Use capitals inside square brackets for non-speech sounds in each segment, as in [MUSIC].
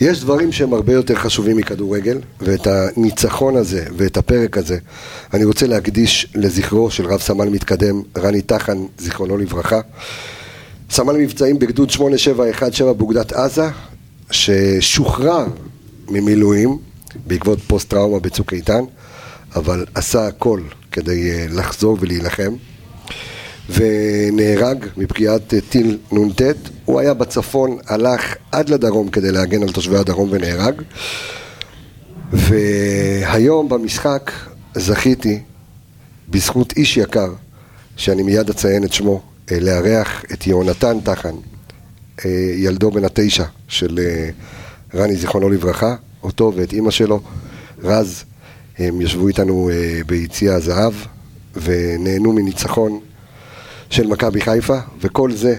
יש דברים שהם הרבה יותר חשובים מכדורגל, ואת הניצחון הזה ואת הפרק הזה אני רוצה להקדיש לזכרו של רב סמל מתקדם, רני טחן, זיכרונו לברכה. סמל מבצעים בגדוד 8717 באוגדת עזה, ששוחרר ממילואים בעקבות פוסט טראומה בצוק איתן, אבל עשה הכל כדי אה, לחזור ולהילחם. ונהרג מפגיעת אה, טיל נ"ט. הוא היה בצפון, הלך עד לדרום כדי להגן על תושבי הדרום ונהרג. והיום במשחק זכיתי, בזכות איש יקר, שאני מיד אציין את שמו, אה, לארח את יהונתן טחן, אה, ילדו בן התשע של רני זיכרונו לברכה, אותו ואת אימא שלו, רז, הם ישבו איתנו ביציע הזהב ונהנו מניצחון של מכבי חיפה, וכל זה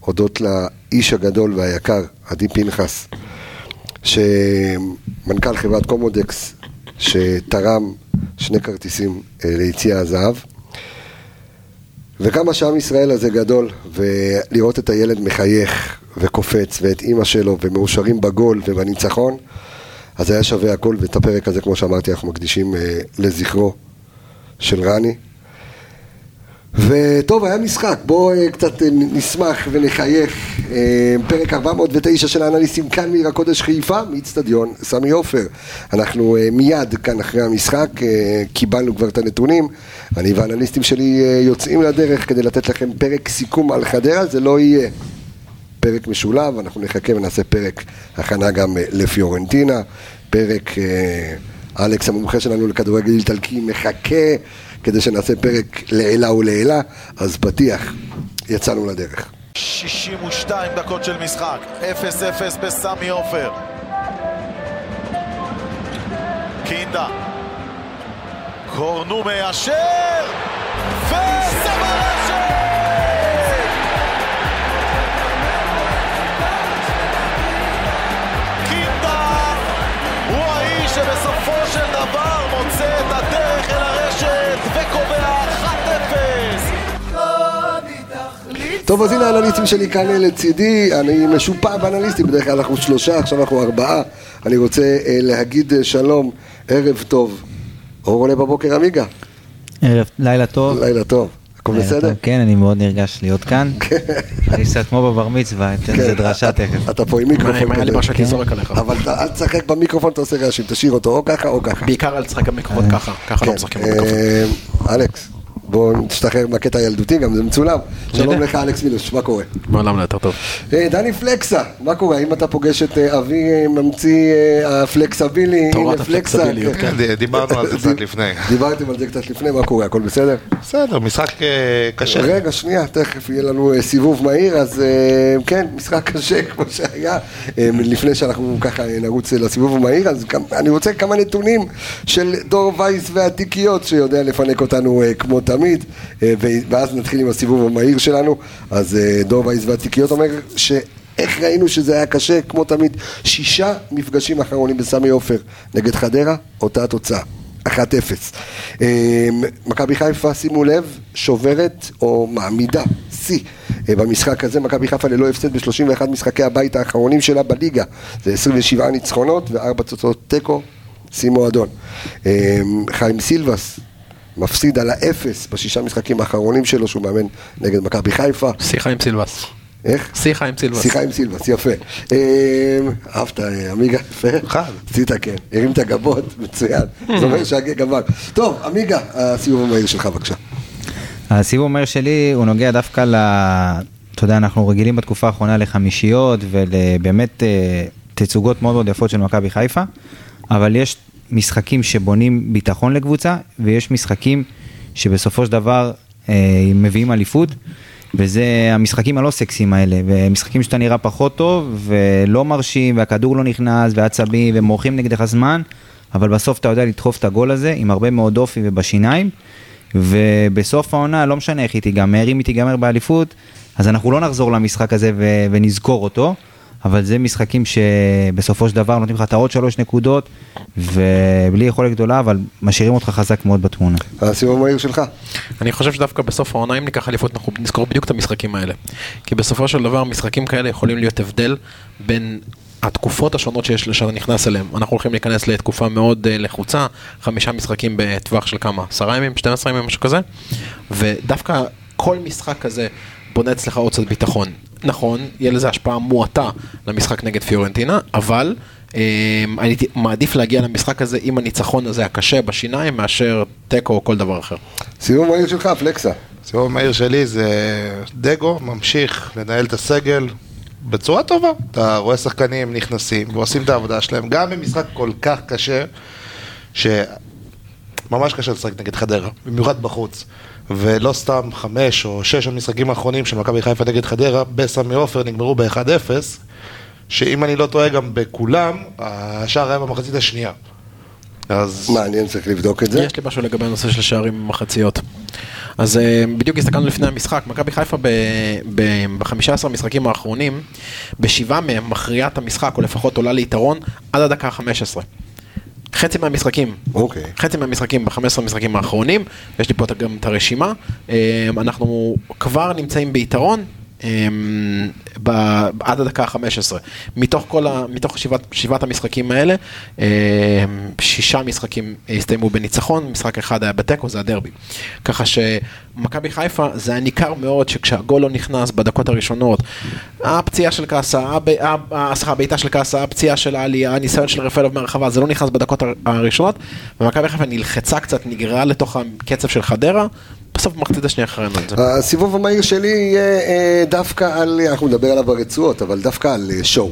הודות לאיש הגדול והיקר, עדי פנחס, שמנכ"ל חברת קומודקס, שתרם שני כרטיסים אה, ליציע הזהב. וכמה שעם ישראל הזה גדול, ולראות את הילד מחייך וקופץ, ואת אימא שלו, ומאושרים בגול ובניצחון, אז היה שווה הכל, ואת הפרק הזה, כמו שאמרתי, אנחנו מקדישים אה, לזכרו של רני. וטוב, היה משחק, בואו אה, קצת אה, נשמח ונחייך. אה, פרק 409 של האנליסטים כאן מעיר הקודש חיפה, מאיצטדיון סמי עופר. אנחנו מיד כאן אחרי המשחק, קיבלנו כבר את הנתונים. אני והאנליסטים שלי יוצאים לדרך כדי לתת לכם פרק סיכום על חדרה, זה לא יהיה פרק משולב, אנחנו נחכה ונעשה פרק הכנה גם לפיורנטינה. פרק, אלכס המומחה שלנו לכדורגל איטלקי מחכה. כדי שנעשה פרק לעילה ולעילה, אז פתיח, יצאנו לדרך. 62 דקות של משחק, 0-0 בסמי עופר. קינדה. קורנו מאשר! וסמל טוב, אז הנה האנליסטים שלי כאן לצידי, אני משופע באנליסטים, בדרך כלל אנחנו שלושה, עכשיו אנחנו ארבעה. אני רוצה אה, להגיד אה, שלום, ערב טוב. אור עולה בבוקר עמיגה. ערב, לילה טוב. לילה טוב. הכל בסדר? כן, אני מאוד נרגש להיות כאן. אני קצת כמו בבר מצווה, אתן איזה דרשה תכף. אתה פה עם מיקרופון. מה היה לי משהו לזרוק עליך. אבל אל תשחק במיקרופון, אתה עושה רעשים, תשאיר אותו או ככה או ככה. בעיקר אל תשחק במיקרופון ככה, ככה לא משחקים במיקרופון. אלכס. בואו נשתחרר מהקטע הילדותי, גם זה מצולם. שלום לך אלכס מילוש, מה קורה? מעולם לא יותר טוב. דני פלקסה, מה קורה? האם אתה פוגש את אבי ממציא הפלקסבילי? תורת הפלקסביליות, כן. דיברנו על זה קצת לפני. דיברתם על זה קצת לפני, מה קורה? הכל בסדר? בסדר, משחק קשה. רגע, שנייה, תכף יהיה לנו סיבוב מהיר, אז כן, משחק קשה [LAUGHS] כמו שהיה. לפני שאנחנו ככה נרוץ לסיבוב המהיר, אז אני רוצה כמה נתונים של דור וייס והתיקיות שיודע לפנק אותנו כמו תמיד. תמיד, אה, ואז נתחיל עם הסיבוב המהיר שלנו. אז אה, דור וייס והתיקיות אומר ש... איך ראינו שזה היה קשה, כמו תמיד, שישה מפגשים אחרונים בסמי עופר נגד חדרה, אותה התוצאה, 1-0. אה, מכבי חיפה, שימו לב, שוברת או מעמידה שיא במשחק הזה, מכבי חיפה ללא הפסד ב-31 משחקי הבית האחרונים שלה בליגה, זה 27 ניצחונות וארבע תוצאות תיקו, שימו אדון. חיים סילבס, מפסיד על האפס בשישה משחקים האחרונים שלו שהוא מאמן נגד מכבי חיפה. שיחה עם סילבס. איך? שיחה עם סילבס. שיחה עם סילבס, יפה. אהבת, עמיגה, יפה? חד. עשית כן, הרים את הגבות, [LAUGHS] מצוין. זה אומר שהגבר. טוב, עמיגה, הסיבוב המהיר שלך בבקשה. הסיבוב המהיר שלי הוא נוגע דווקא ל... אתה יודע, אנחנו רגילים בתקופה האחרונה לחמישיות ולבאמת תצוגות מאוד מאוד יפות של מכבי חיפה, אבל יש משחקים שבונים ביטחון לקבוצה, ויש משחקים שבסופו של דבר אה, מביאים אליפות, וזה המשחקים הלא סקסיים האלה, ומשחקים שאתה נראה פחות טוב, ולא מרשים, והכדור לא נכנס, ועצבים, ומורחים נגדך זמן, אבל בסוף אתה יודע לדחוף את הגול הזה עם הרבה מאוד אופי ובשיניים, ובסוף העונה, לא משנה איך היא תיגמר, אם היא תיגמר באליפות, אז אנחנו לא נחזור למשחק הזה ו- ונזכור אותו. אבל זה משחקים שבסופו של דבר נותנים לך את העוד שלוש נקודות, ובלי יכולת גדולה, אבל משאירים אותך חזק מאוד בתמונה. הסיבוב המהיר שלך. אני חושב שדווקא בסוף העונה, אם ניקח אליפות, אנחנו נזכור בדיוק את המשחקים האלה. כי בסופו של דבר, משחקים כאלה יכולים להיות הבדל בין התקופות השונות שיש שאתה נכנס אליהן, אנחנו הולכים להיכנס לתקופה מאוד אה, לחוצה, חמישה משחקים בטווח של כמה? עשרה ימים? 12 ימים? משהו כזה? ודווקא כל משחק כזה בונה אצלך עוד קצת ביטחון. נכון, יהיה לזה השפעה מועטה למשחק נגד פיורנטינה, אבל אה, אני מעדיף להגיע למשחק הזה עם הניצחון הזה הקשה בשיניים מאשר תיקו או כל דבר אחר. סיום מהיר שלך, פלקסה. סיבוב המהיר שלי זה דגו, ממשיך לנהל את הסגל בצורה טובה. אתה רואה שחקנים נכנסים ועושים את העבודה שלהם, גם במשחק כל כך קשה, שממש קשה לשחק נגד חדרה, במיוחד בחוץ. ולא סתם חמש או שש המשחקים האחרונים של מכבי חיפה נגד חדרה, בסמי עופר נגמרו ב-1-0, שאם אני לא טועה גם בכולם, השער היה במחצית השנייה. אז מעניין, צריך לבדוק את זה. יש לי משהו לגבי הנושא של שערים במחציות. אז אה, בדיוק הסתכלנו לפני המשחק, מכבי חיפה ב-15 המשחקים האחרונים, בשבעה מהם מכריעה את המשחק, או לפחות עולה ליתרון, עד הדקה ה-15. חצי מהמשחקים, אוקיי. חצי מהמשחקים ב-15 המשחקים האחרונים, יש לי פה גם את הרשימה, אה, אנחנו כבר נמצאים ביתרון. ב- עד הדקה ה-15. מתוך כל ה... מתוך שבעת, שבעת המשחקים האלה, אה, שישה משחקים הסתיימו בניצחון, משחק אחד היה בתיקו, זה הדרבי. ככה שמכבי חיפה, זה היה ניכר מאוד שכשהגול לא נכנס בדקות הראשונות, הפציעה של קאסה, סליחה, הבעיטה של קאסה, הפציעה של עלי, הניסיון של רפאלוב מהרחבה, זה לא נכנס בדקות הר- הראשונות, ומכבי חיפה נלחצה קצת, נגררה לתוך הקצב של חדרה, בסוף במחצית השנייה אחרינו את זה. הסיבוב המהיר שלי יהיה אה, דווקא על, אנחנו נדבר עליו ברצועות, אבל דווקא על אה, שואו.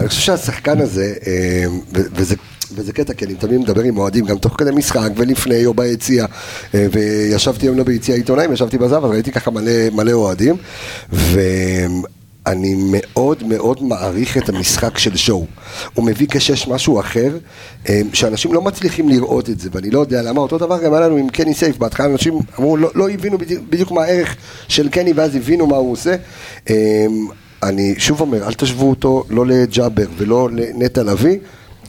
אני חושב שהשחקן הזה, אה, ו- וזה... וזה קטע, כי אני תמיד מדבר עם אוהדים, גם תוך כדי משחק ולפני או ביציע, אה, וישבתי היום לא ביציע עיתונאים, ישבתי בזב, אז ראיתי ככה מלא, מלא אוהדים, ואני מאוד מאוד מעריך את המשחק של שואו. הוא מביא כשש משהו אחר, אה, שאנשים לא מצליחים לראות את זה, ואני לא יודע למה, אותו דבר גם היה לנו עם קני סייף, בהתחלה אנשים אמרו, לא, לא הבינו בדיוק, בדיוק מה הערך של קני, ואז הבינו מה הוא עושה. אה, אני שוב אומר, אל תשוו אותו לא לג'אבר ולא לנטע לביא.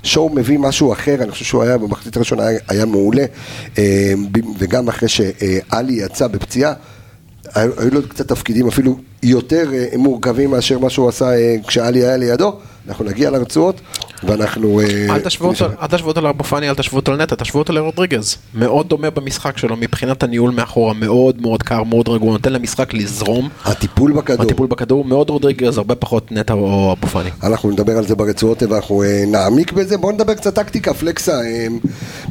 שואו מביא משהו אחר, אני חושב שהוא היה במחצית הראשונה היה, היה מעולה, אה, וגם אחרי שעלי יצא בפציעה, היו לו קצת תפקידים אפילו יותר אה, מורכבים מאשר מה שהוא עשה אה, כשעלי היה לידו. אנחנו נגיע לרצועות, ואנחנו... אה, אל תשוו אותו, לאבו פאני, אל תשוו אותו לנטע, תשוו אותו לרודריגז. מאוד דומה במשחק שלו מבחינת הניהול מאחורה, מאוד מאוד קר, מאוד רגוע, נותן למשחק לזרום. הטיפול בכדור. הטיפול בכדור מאוד רודריגז, הרבה פחות נטע או אבו פאני. אנחנו נדבר על זה ברצועות ואנחנו נעמיק בזה. בואו נדבר קצת טקטיקה, פלקסה.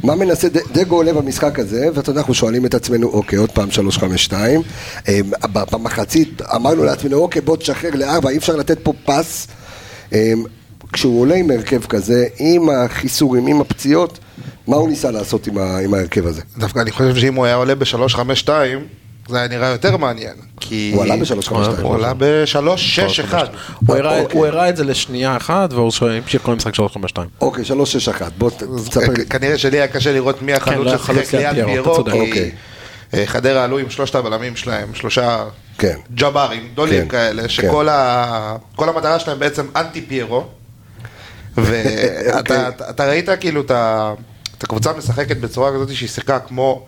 מה מנסה, דגו עולה במשחק הזה, ואתה יודע, אנחנו שואלים את עצמנו, אוקיי, עוד פעם 352. אה, ב- במחצית אמרנו לעצמנו, אוקיי, בוא תשחרר לארבע, אי אפשר לתת פה פס. אה, כשהוא עולה עם הרכב כזה, עם החיסורים, עם הפציעות, מה הוא ניסה לעשות עם ה- עם ההרכב הזה? דווקא אני חושב שאם הוא היה עולה ב-352, זה היה נראה יותר מעניין. כי... הוא עלה ב-352. הוא עלה ב-361. הוא הראה- אוקיי. הוא הראה את זה לשנייה אחת, והוא המשיך כל המשחק 352. אוקיי, 361, בוא תספר לי. כנראה שלי היה קשה לראות מי החלוץ לא, ששיחק ליד פיירו, אוקיי. אה, חדרה עלו עם שלושת הבלמים שלהם, שלושה כן. ג'אברים, גדולים כן, כאלה, כן. שכל ה- כל המטרה שלהם בעצם אנטי פיירו. [LAUGHS] אוקיי. ואתה אתה- אתה ראית כאילו את ה- הקבוצה משחקת בצורה כזאת שהיא שיחקה כמו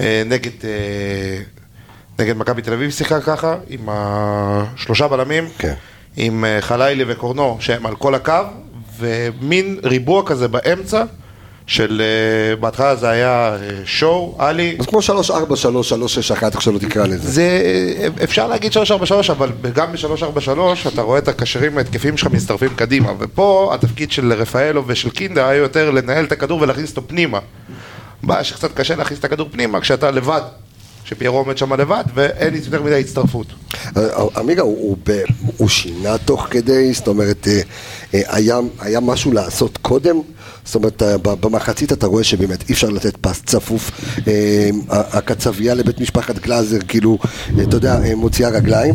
אה, נגד אה, נגד מכבי תל אביב שיחקה ככה, עם השלושה בלמים, כן. עם אה, חלילי וקורנו שהם על כל הקו, ומין ריבוע כזה באמצע, של אה, בהתחלה זה היה אה, שואו, עלי, אז כמו 343, 361, איך שלא תקרא לזה. זה, אפשר להגיד 343, אבל גם ב-343 אתה רואה את הקשרים ההתקפיים שלך מצטרפים קדימה, ופה התפקיד של רפאלו ושל קינדה היה יותר לנהל את הכדור ולהכניס אותו פנימה. בעיה שקצת קשה להכניס את הכדור פנימה כשאתה לבד, שפיירו עומד שם לבד, ואין לי יותר מדי הצטרפות. עמיגה, הוא, הוא, הוא שינה תוך כדי, זאת אומרת, אה, אה, היה, היה משהו לעשות קודם, זאת אומרת, אה, במחצית אתה רואה שבאמת אי אפשר לתת פס צפוף, אה, הקצבייה לבית משפחת גלאזר, כאילו, אה, אתה יודע, אה, מוציאה רגליים.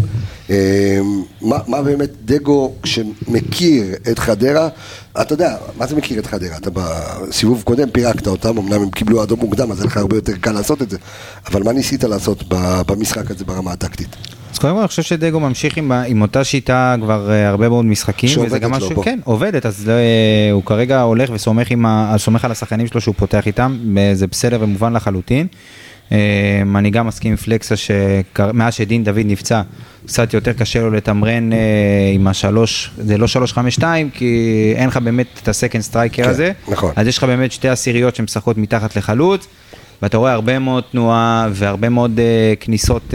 מה, מה באמת דגו, שמכיר את חדרה, אתה יודע, מה זה מכיר את חדרה? אתה בסיבוב קודם פירקת אותם, אמנם הם קיבלו אדום מוקדם, אז היה לך הרבה יותר קל לעשות את זה, אבל מה ניסית לעשות במשחק הזה ברמה הטקטית? אז קודם כל אני חושב שדגו ממשיך עם, עם אותה שיטה כבר אה, הרבה מאוד משחקים. שעובדת וזה גם לו, משהו, בוא. כן, עובדת, אז אה, הוא כרגע הולך וסומך עם ה, סומך על השחקנים שלו שהוא פותח איתם, אה, זה בסדר ומובן לחלוטין. אה, אני גם מסכים עם פלקסה שמאז שדין דוד נפצע, קצת יותר קשה לו לתמרן אה, עם השלוש, זה לא שלוש חמש שתיים, כי אין לך באמת את ה second striker כן, הזה. נכון. אז יש לך באמת שתי עשיריות שמשחקות מתחת לחלוץ, ואתה רואה הרבה מאוד תנועה והרבה מאוד uh, כניסות uh,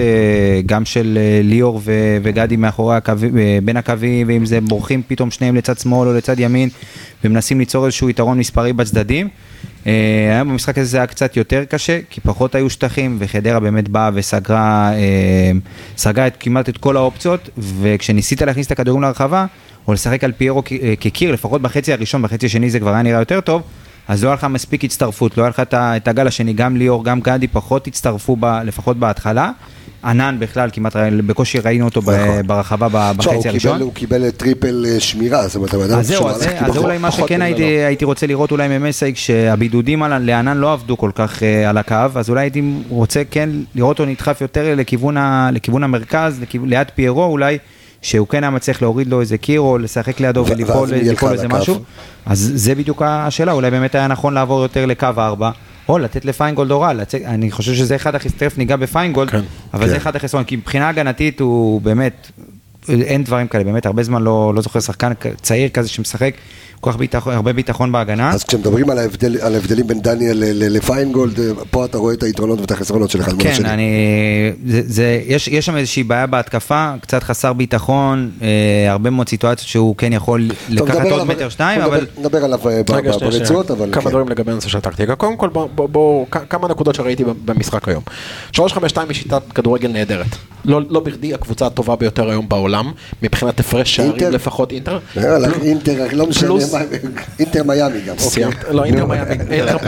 גם של uh, ליאור ו- וגדי מאחורי הקווי, uh, בין הקווים, ואם זה בורחים פתאום שניהם לצד שמאל או לצד ימין, ומנסים ליצור איזשהו יתרון מספרי בצדדים. Uh, היום במשחק הזה זה היה קצת יותר קשה, כי פחות היו שטחים, וחדרה באמת באה וסגרה uh, סגרה את, כמעט את כל האופציות, וכשניסית להכניס את הכדורים להרחבה, או לשחק על פיירו כקיר, לפחות בחצי הראשון, בחצי השני זה כבר היה נראה יותר טוב, אז לא היה לך מספיק הצטרפות, לא היה לך את הגל השני, גם ליאור, גם גדי פחות הצטרפו, ב, לפחות בהתחלה. ענן בכלל, כמעט בקושי ראינו אותו נכון. ברחבה בחצי הראשון. הוא קיבל triple אה, שמירה, זאת אומרת, הבן אז זהו, אז זה- אולי מה שכן. הייתי רוצה לראות אולי ממסייג, שהבידודים לענן לא עבדו כל כך אה, על הקו, אז אולי הייתי רוצה כן לראות אותו נדחף יותר לכיוון המרכז, ליד פיירו אולי. שהוא כן היה מצליח להוריד לו איזה קיר או לשחק לידו ו- וליפול ואז הוא יהיה לך ליפול על איזה. משהו, אז זה בדיוק השאלה, אולי באמת היה נכון לעבור יותר לקו 4, או לתת לפיינגולד הוראה, אני חושב שזה אחד תכף ניגע בפיינגולד, כן. אבל כן. זה אחד החסרונות, כי מבחינה הגנתית הוא באמת, אין דברים כאלה, באמת הרבה זמן לא, לא זוכר שחקן צעיר כזה שמשחק, כל כך ביטחון, הרבה ביטחון בהגנה. אז כשמדברים על ההבדל- על ההבדלים בין דניאל לפיינגולד, אה, פה אתה רואה את היתרונות ואת החסרונות של אחד מול כן, השני. אני, זה, זה, יש, יש שם איזושהי בעיה בהתקפה, קצת חסר ביטחון, אה, הרבה מאוד סיטואציות שהוא כן יכול טוב, לקחת עוד עליו- מטר שניים, נדבר- אבל נדבר עליו אה, ברצועות. אבל כמה כן. דברים לגבי הנושא של הטקטיקה. קודם כל, בואו, בוא, בוא, כמה נקודות שראיתי במשחק היום. 352 היא שיטת כדורגל נהדרת. לא, לא בכדי הקבוצה הטובה ביותר היום בעולם, מבחינת הפרש שערים? לפחות אינטר. יאללה, אינטר, לא משנה, אינטר מיאמי גם. סיימת. לא, אינטר מיאמי,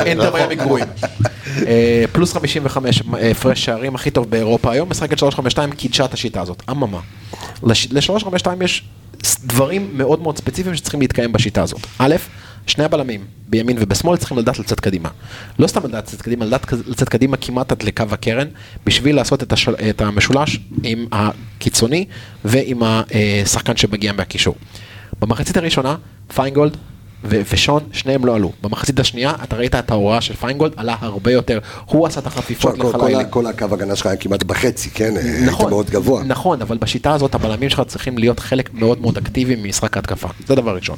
אינטר- מיאמי גרועים. אה, פלוס 55 הפרש שערים הכי טוב באירופה היום, משחקת 352 קידשה את השיטה הזאת. אממה, ל-352 יש דברים מאוד מאוד ספציפיים שצריכים להתקיים בשיטה הזאת. א', שני הבלמים, בימין ובשמאל, צריכים לדעת לצאת קדימה. לא סתם לדעת לצאת קדימה, לדעת לצאת קדימה כמעט עד לקו הקרן, בשביל לעשות את, השל... את המשולש עם הקיצוני ועם השחקן שמגיע מהקישור. במחצית הראשונה, פיינגולד ו- ושון, שניהם לא עלו. במחצית השנייה, אתה ראית את ההוראה של פיינגולד, עלה הרבה יותר. הוא עשה את החפיפות תשמע, כל- כל הקו הגנה שלך היה כמעט בחצי, כן? אה, היית נכון, מאוד גבוה. נכון, אבל בשיטה הזאת הבלמים שלך צריכים להיות חלק מאוד מאוד אקטיבי ממשחק ההתקפה. זה דבר ראשון.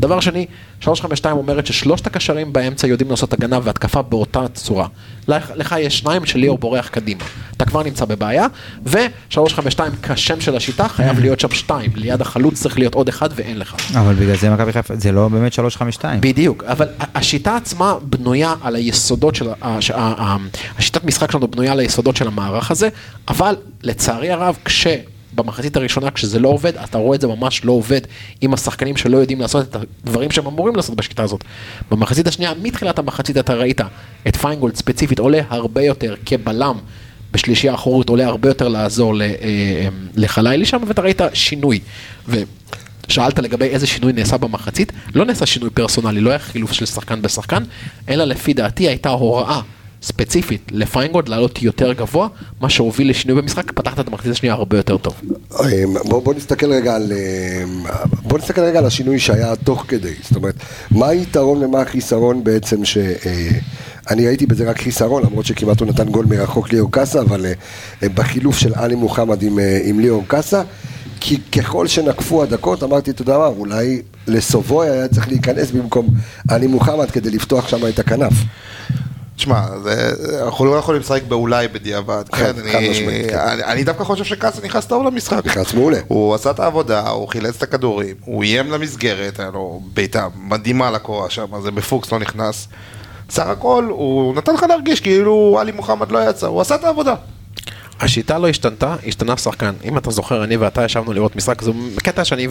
דבר שני, 352 אומרת ששלושת הקשרים באמצע יודעים לעשות הגנה והתקפה באותה צורה. לך, לך יש שניים שליאור בורח קדימה. אתה כבר נמצא בבעיה, ו-352 כשם של השיטה חייב להיות שם שתיים. ליד החלוץ צריך להיות עוד אחד ואין לך. אבל בגלל זה מכבי חיפה, זה לא באמת 352. בדיוק, אבל השיטה עצמה בנויה על היסודות של, השיטת משחק שלנו בנויה על היסודות של המערך הזה, אבל לצערי הרב, כש... במחצית הראשונה כשזה לא עובד, אתה רואה את זה ממש לא עובד עם השחקנים שלא יודעים לעשות את הדברים שהם אמורים לעשות בשיטה הזאת. במחצית השנייה, מתחילת המחצית אתה ראית את פיינגולד ספציפית עולה הרבה יותר כבלם בשלישייה האחורית, עולה הרבה יותר לעזור ל- אה, לחלילי שם, ואתה ראית שינוי. שאלת לגבי איזה שינוי נעשה במחצית, לא נעשה שינוי פרסונלי, לא היה חילוף של שחקן בשחקן, אלא לפי דעתי הייתה הוראה ספציפית לפיינגולד לעלות יותר גבוה, מה שהוביל לשינוי במשחק, פתחת את המחצית השנייה הרבה יותר טוב. אה, בוא, בוא נסתכל רגע על אה, בוא נסתכל רגע על השינוי שהיה תוך כדי, זאת אומרת, מה היתרון ומה החיסרון בעצם ש... אה, אני ראיתי בזה רק חיסרון, למרות שכמעט הוא נתן גול מרחוק ליאור קאסה, אבל אה, אה, בחילוף של עלי מוחמד עם, עם ליאור קאסה, כי ככל שנקפו הדקות, אמרתי, אתה יודע מה, אולי לסובוי היה צריך להיכנס במקום עלי מוחמד כדי לפתוח שם את הכנף. תשמע, אנחנו לא יכולים לשחק באולי בדיעבד, כן, כן. אני אני דווקא חושב שקאסה נכנס טוב למשחק. נכנס מעולה. הוא עשה את העבודה, הוא חילץ את הכדורים, הוא איים למסגרת, היה לו בעיטה מדהימה לקורה שם, זה בפוקס לא נכנס. סך הכל, הוא נתן לך להרגיש כאילו עלי מוחמד לא יצא, הוא עשה את העבודה. השיטה לא השתנתה, השתנה שחקן. אם אתה זוכר, אני ואתה ישבנו לראות משחק, זה קטע שאני,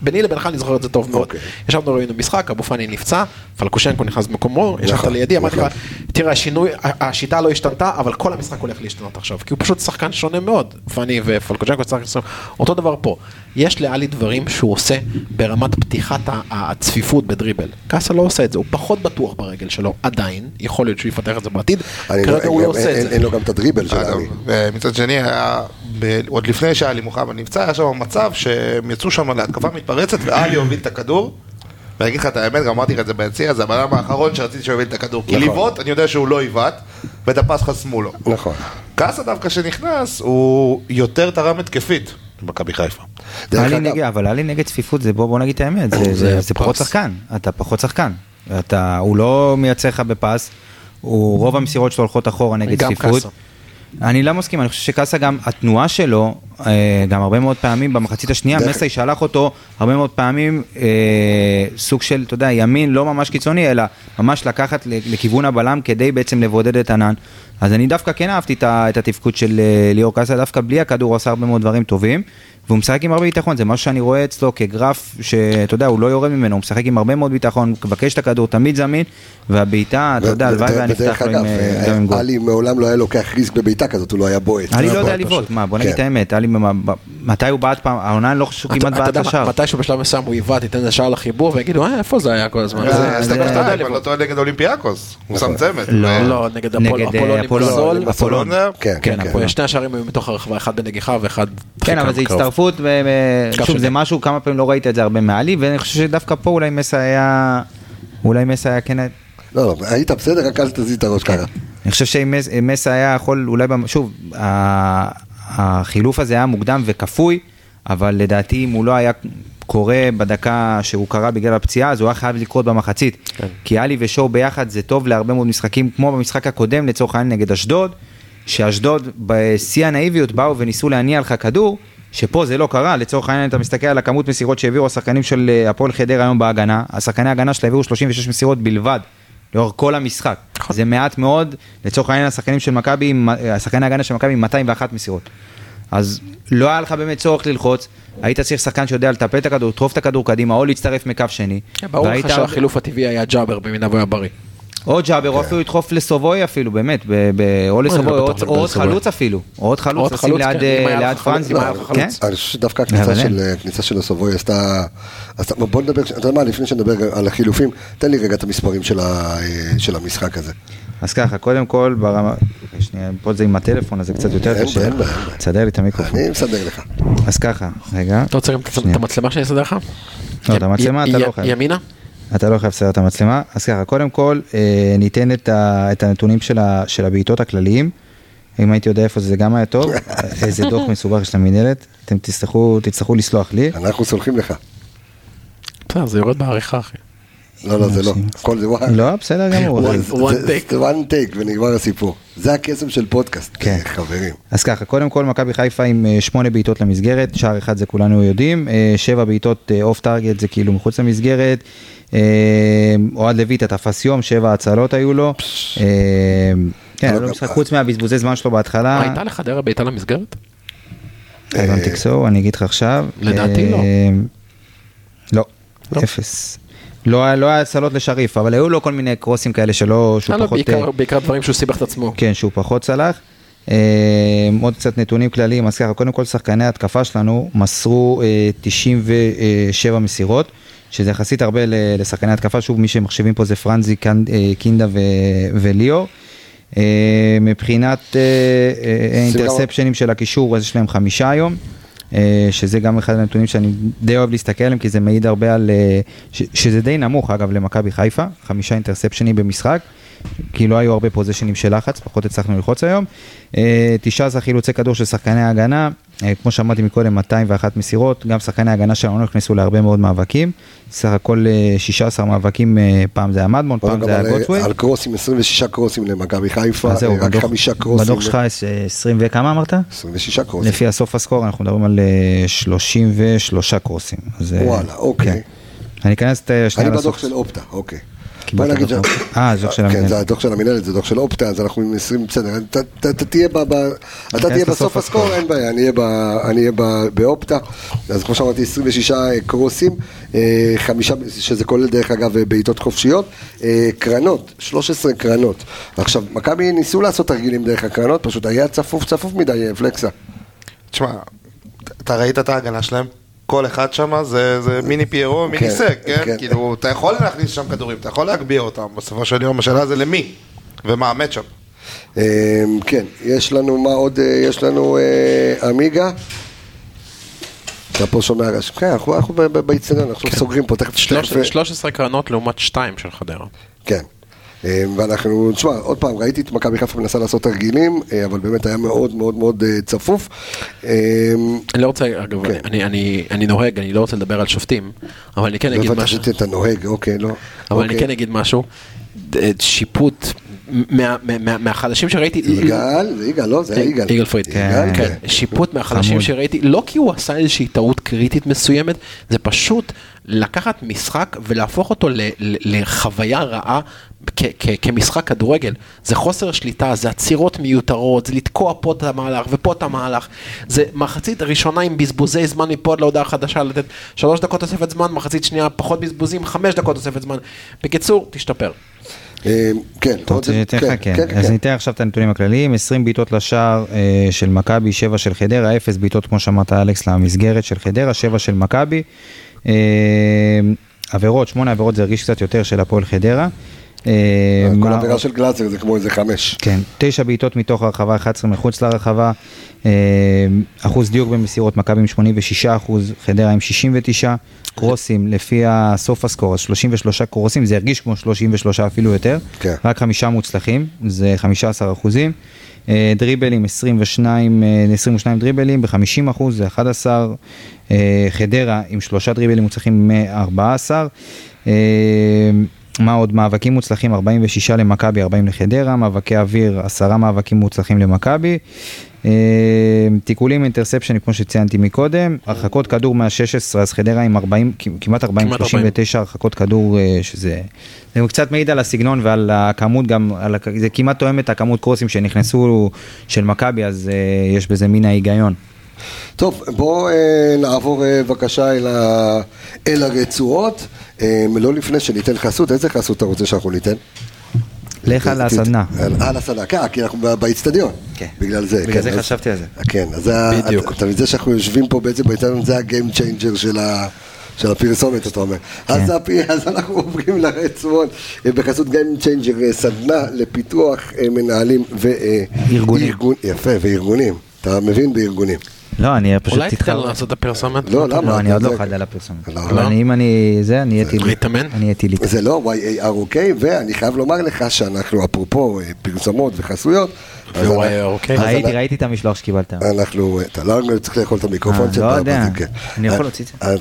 ביני לבינך אני זוכר את זה טוב מאוד. אוקיי. ישבנו ראינו משחק, אבו פאני נפצע, פלקושנקו נכנס במקומו, ישבת נכון, לידי, אמרתי לך, נכון. תראה, השינוי, השיטה לא השתנתה, אבל כל המשחק הולך להשתנות עכשיו, כי הוא פשוט שחקן שונה מאוד. פאני ופלקושנקו, אותו דבר פה. יש לאלי דברים שהוא עושה ברמת פתיחת הצפיפות בדריבל. קאסה לא עושה את זה, הוא פחות בטוח ברגל שלו, עדיין, יכול להיות שהוא יפתח את זה בעתיד, אני כרגע הוא לא גם- עושה אין- את זה. אין לו גם את הדריבל של אגב, עלי. ומצד שני, היה, ב- עוד לפני שעלי מוחמד נפצע, היה שם מצב שהם יצאו שם להתקפה מתפרצת ועלי הוביל את הכדור. ואני אגיד לך את האמת, גם אמרתי לך את זה ביציע, זה הבן אדם האחרון שרציתי שהוא יוביל את הכדור. כי נכון. לבעוט, אני יודע שהוא לא יבעט, ואת הפס חסמו לו. נכון. קאסה דווקא שנכנס, הוא יותר תרם התקפית במכבי חיפה. נגד, אבל היה לי נגד צפיפות, זה בוא, בוא נגיד את האמת, זה, זה, זה פחות. שחקן, אתה פחות שחקן, אתה, הוא לא מייצר לך בפס, הוא, רוב המסירות שלו הולכות אחורה נגד צפיפות. אני לא מסכים, אני חושב שקאסה גם, התנועה שלו, אה, גם הרבה מאוד פעמים במחצית השנייה, מסי שלח אותו הרבה מאוד פעמים אה, סוג של, אתה יודע, ימין לא ממש קיצוני, אלא ממש לקחת לכיוון הבלם כדי בעצם לבודד את ענן. אז אני דווקא כן אהבתי את התפקוד של אה, ליאור קאסה, דווקא בלי הכדור הוא עשה הרבה מאוד דברים טובים, והוא משחק עם הרבה ביטחון, זה משהו שאני רואה אצלו כגרף, שאתה יודע, הוא לא יורד ממנו, הוא משחק עם הרבה מאוד ביטחון, מבקש את הכדור, תמיד זמין, והבעיטה, אתה יודע, הלוואי והיה נפתח לו עם, אה, אה, עם גול. עלי מעולם לא היה לוקח ריסק בבעיטה כזאת, הוא לא היה בועט. הוא לא יודע לבעוט. מה, בוא נגיד כן. את האמת, עלי, מתי הוא בעט פעם, העונה אני לא חושב שהוא כמעט בעט יודע לשער. מתישהו בשלב מסוים הוא יבעט, ייתן ישר לחיבור ויגידו, אה, איפה זה היה כל הזמן? אה, זה זה- שתיים, אני לא טועה נגד אולימפיאקוס, הוא שם צמד. לא. לא, נגד אפול- נגד, אפולון אה, אפולון? כן, כן, כן. כן. שני השערים היו מתוך הרחבה, אחד בנגיחה ואחד... כן, אבל זה. הצטרפות, ו- ו- קו שוב, של זה. משהו, כמה פעמים לא ראית את זה הרבה מעלי, ואני חושב שדווקא פה אולי מסה היה, אולי מסה היה כן, לא, לא, היית בסדר, רק אל תזיז את הראש ככה. אני חושב שאם מס- אם מסה היה יכול, אולי, שוב, החילוף הזה היה מוקדם וכפוי, אבל לדעתי אם הוא לא היה קורה בדקה שהוא קרה בגלל הפציעה, אז הוא היה חייב לקרות במחצית. כי עלי ושואו ביחד זה טוב להרבה מאוד משחקים, כמו במשחק הקודם לצורך העניין נגד אשדוד, שאשדוד בשיא הנאיביות באו וניסו להניע לך כדור, שפה זה לא קרה, לצורך העניין אתה מסתכל על הכמות מסירות שהעבירו השחקנים של אה, הפועל חדרה היום בהגנה, השחקני ההגנה שלה העבירו 36 מסירות בלבד. לאורך כל המשחק. זה מעט מאוד, לצורך העניין השחקנים של מכבי, השחקני ההגנה של מכבי עם 201 מסירות. אז לא היה לך באמת צורך ללחוץ, היית צריך שחקן שיודע לטפל את הכדור, לדחוף את הכדור קדימה, או להצטרף מקו שני. ברור לך שהחילוף הטבעי היה ג'אבר במידה והוא היה בריא. או ג'אבר, או אפילו לדחוף לסובוי אפילו, באמת, ב- ב- או לסובוי, או עוד לסובוי. חלוץ אפילו, או עוד חלוץ, לשים חלוץ, ליד כן, אה, פרנזי. אם היה לך כן? חלוץ. אני חושב שדווקא הכניסה של, של הסובוי עשתה... בוא נדבר, אתה יודע מה, לפני שנדבר על החילופים, תן לי רגע את המספרים של ה- של המשחק הזה. אז ככה, קודם כל, ברמה, שנייה, פה זה עם הטלפון, אז זה קצת יותר קשה. בעיה. תסדר לי את המיקרופון. אני מסדר לך. אז ככה, רגע. אתה רוצה גם את המצלמה שאני אסדר לך? לא, את המצלמה אתה לא חייב. ימינה? אתה לא חייב לסדר את המצלמה. אז ככה, קודם כל, אה, ניתן את, ה, את הנתונים של, ה, של הבעיטות הכלליים. אם הייתי יודע איפה זה, זה גם היה טוב. [LAUGHS] איזה דוח מסובך יש למנהלת. אתם תצטרכו, תצטרכו לסלוח לי. אנחנו סולחים לך. בסדר, זה יורד בעריכה, אחי. לא, לא, זה לא. הכל זה one. לא, בסדר גמור. זה- אז- one זה- take. זה one take ונגמר הסיפור. זה הקסם של פודקאסט, כן. חברים. אז ככה, קודם כל מכבי חיפה עם אה, שמונה בעיטות למסגרת, שער אחד זה כולנו יודעים, אה, שבע בעיטות off target זה כאילו מחוץ למסגרת, אה, אוהד לויטה תפס יום, שבע הצלות היו לו, אה, כן, לא חוץ מהבזבוזי זמן שלו בהתחלה, מה, הייתה לחדרה בעיטה למסגרת? הבנתי קסו, אני אגיד לך עכשיו, לדעתי לא. אה, לא, אפס. לא היה- לא היה הצלות לשריף, אבל היו לו כל מיני קרוסים כאלה שלא, שהוא לא, לא, פחות... בעיקר- אה, בעיקר דברים שהוא סיבך את עצמו. כן, שהוא פחות צלח. אה, עוד קצת נתונים כלליים, אז ככה, קודם כל שחקני ההתקפה שלנו מסרו אה, 97 מסירות, שזה יחסית הרבה לשחקני התקפה, שוב מי שמחשבים פה זה פרנזי, אה, קינדה ו- וליאור. אה, מבחינת אה, אינטרספשנים של הקישור, אז יש להם חמישה היום. שזה גם אחד הנתונים שאני די אוהב להסתכל עליהם, כי זה מעיד הרבה על... ש- שזה די נמוך, אגב, למכבי חיפה, חמישה אינטרספשנים במשחק, כי לא היו הרבה פוזיישנים של לחץ, פחות הצלחנו ללחוץ היום. אה, 19 חילוצי כדור של שחקני ההגנה, כמו שאמרתי מקודם, 201 מסירות, גם שחקני ההגנה שלנו נכנסו להרבה מאוד מאבקים, סך הכל אה, 16 מאבקים, אה, פעם זה היה מדמון, פעם זה היה גוטווי. על קרוסים, 26 קרוסים למכבי חיפה, רק בדוח- חמישה קרוסים. בדוח שלך יש אה, 20 וכמה אמרת? 26 קרוסים. לפי הסוף הסקור אנחנו מדברים על אה, 33 קורסים. אז, אה, וואלה, אוקיי. כן. אני אכנס את אה, שנייה אני לסוף. בדוח של אופטה, אוקיי. בוא נגיד דוח ש-. אה, זה דוח של כן, המנהלת. זה הדוח של המנהלת, זה דוח של אופטה, אז אנחנו עם 20, בסדר, אתה- תהיה ב- ב- אתה תהיה לסוף בסוף הסקור. אין בעיה, אני אהיה באופטה, אז כמו שאמרתי, 26 קרוסים, אה, חמישה, שזה כולל דרך אגב בעיטות חופשיות, אה, קרנות, 13 קרנות. עכשיו, מכבי ניסו לעשות תרגילים דרך הקרנות, פשוט היה צפוף צפוף מדי, אה, פלקסה. תשמע, אתה ראית את ההגנה שלהם? כל אחד שם זה, זה מיני פיירו, מיני כן, סק, כן? כן. כאילו, אתה יכול להכניס שם כדורים, אתה יכול להגביה אותם, בסופו של יום השאלה זה למי, ומה המצ'אפ. אה, כן, יש לנו, מה עוד, אה, יש לנו אה, עמיגה. אתה פה שומע רעש. כן, אנחנו אנחנו ב- ב- באיצטדיון, אנחנו סוגרים פה, תכף- 13 קרנות לעומת 2 של חדרה. כן. אה, ואנחנו, תשמע, עוד פעם, ראיתי את מכבי חיפה מנסה לעשות תרגילים, אה, אבל באמת היה מאוד מאוד מאוד אה, צפוף. אני לא רוצה, אגב, כן. אני- אני אני נוהג, אני לא רוצה לדבר על שופטים, אבל אני כן אגיד משהו. שאתה נוהג, אוקיי, לא. אבל אני אוקיי. כן אגיד משהו, שיפוט מהחדשים שראיתי, יגאל, זה יגאל, לא, זה היה יגאל. יגאל פריד, יגאל, כן, שיפוט מהחדשים. שראיתי, לא כי הוא עשה איזושהי טעות קריטית מסוימת, זה פשוט לקחת משחק ולהפוך אותו ל- ל- לחוויה רעה כ- כ- כמשחק כדורגל. זה חוסר שליטה, זה עצירות מיותרות, זה לתקוע פה את המהלך ופה את המהלך. זה מחצית ראשונה עם בזבוזי זמן מפה עד להודעה חדשה, לתת שלוש דקות תוספת זמן, מחצית שנייה פחות בזבוזים, חמש דקות תוספת זמן. בקיצור, תשתפר. אה, כן, אתה רוצה שאני אתן לך? כן. אז ניתן עכשיו את הנתונים הכלליים, 20 בעיטות לשער אה, של מכבי, 7 של חדרה, 0 בעיטות כמו שאמרת אלכס למסגרת של חדרה, 7 של מכבי. אה, עבירות, 8 עבירות זה הרגיש קצת יותר של הפועל חדרה. אה, כל מה- עבירה של גלאזר זה כמו איזה חמש. כן, 9 בעיטות מתוך הרחבה, 11 מחוץ לרחבה. אה, אחוז דיוק במסירות, מכבי עם 86 אחוז, חדרה עם 69. קרוסים, לפי הסוף הסקור, אז 33 קרוסים, זה הרגיש כמו 33 אפילו יותר. כן. רק חמישה מוצלחים, זה 15 אחוזים. אה, דריבלים, 22, אה, 22 דריבלים ב-50 אחוז, זה 11. אה, חדרה עם שלושה דריבלים מוצלחים, 14. מה עוד? מאבקים מוצלחים, 46 למכבי, 40 לחדרה, מאבקי אוויר, 10 מאבקים מוצלחים למכבי. אה, תיקולים אינטרספשנים, כמו שציינתי מקודם, הרחקות כדור מה-16, אז חדרה עם 40, כמעט 40, כמעט 39 הרחקות כדור, אה, שזה זה קצת מעיד על הסגנון ועל הכמות גם, על, זה כמעט תואם את הכמות קרוסים שנכנסו של מכבי, אז אה, יש בזה מן ההיגיון. טוב, בואו אה, נעבור אה, בבקשה אל, ה... אל הרצועות. אה, לא לפני שניתן חסות, איזה חסות אתה רוצה שאנחנו ניתן? לך על הסדנה. על הסדנה, כן, כי אנחנו באיצטדיון. כן. בגלל זה. בגלל כן, זה אז- חשבתי על זה. כן, אז זה בדיוק. אתה מבין שאנחנו יושבים פה בעצם באיצטדיון, זה ה game changer של ה... של הפרסומת, אתה אומר. אז, כן. הפי, אז אנחנו עוברים לרצועות אה, בחסות גיים צ'יינג'ר, אה, סדנה לפיתוח אה, מנהלים ארגונים. וארגונים. יפה, וארגונים. אתה מבין בארגונים. לא, אני פשוט אולי תיתן. לו לעשות את הפרסומת? לא, למה? לא, אני עוד לא זה- חד על הפרסומת. לא. אבל אם אני, זה, אני אהיה טילי. להתאמן? אני אהיה טילי. זה לא YAR OK, ואני חייב לומר לך שאנחנו, אפרופו אה, פרסומות וחסויות, ראיתי, ראיתי את המשלוח שקיבלת. אנחנו, אתה לא צריך לאכול את המיקרופון אה, שלך. לא יודע. זה כן. אני יכול אה, להוציא את אה?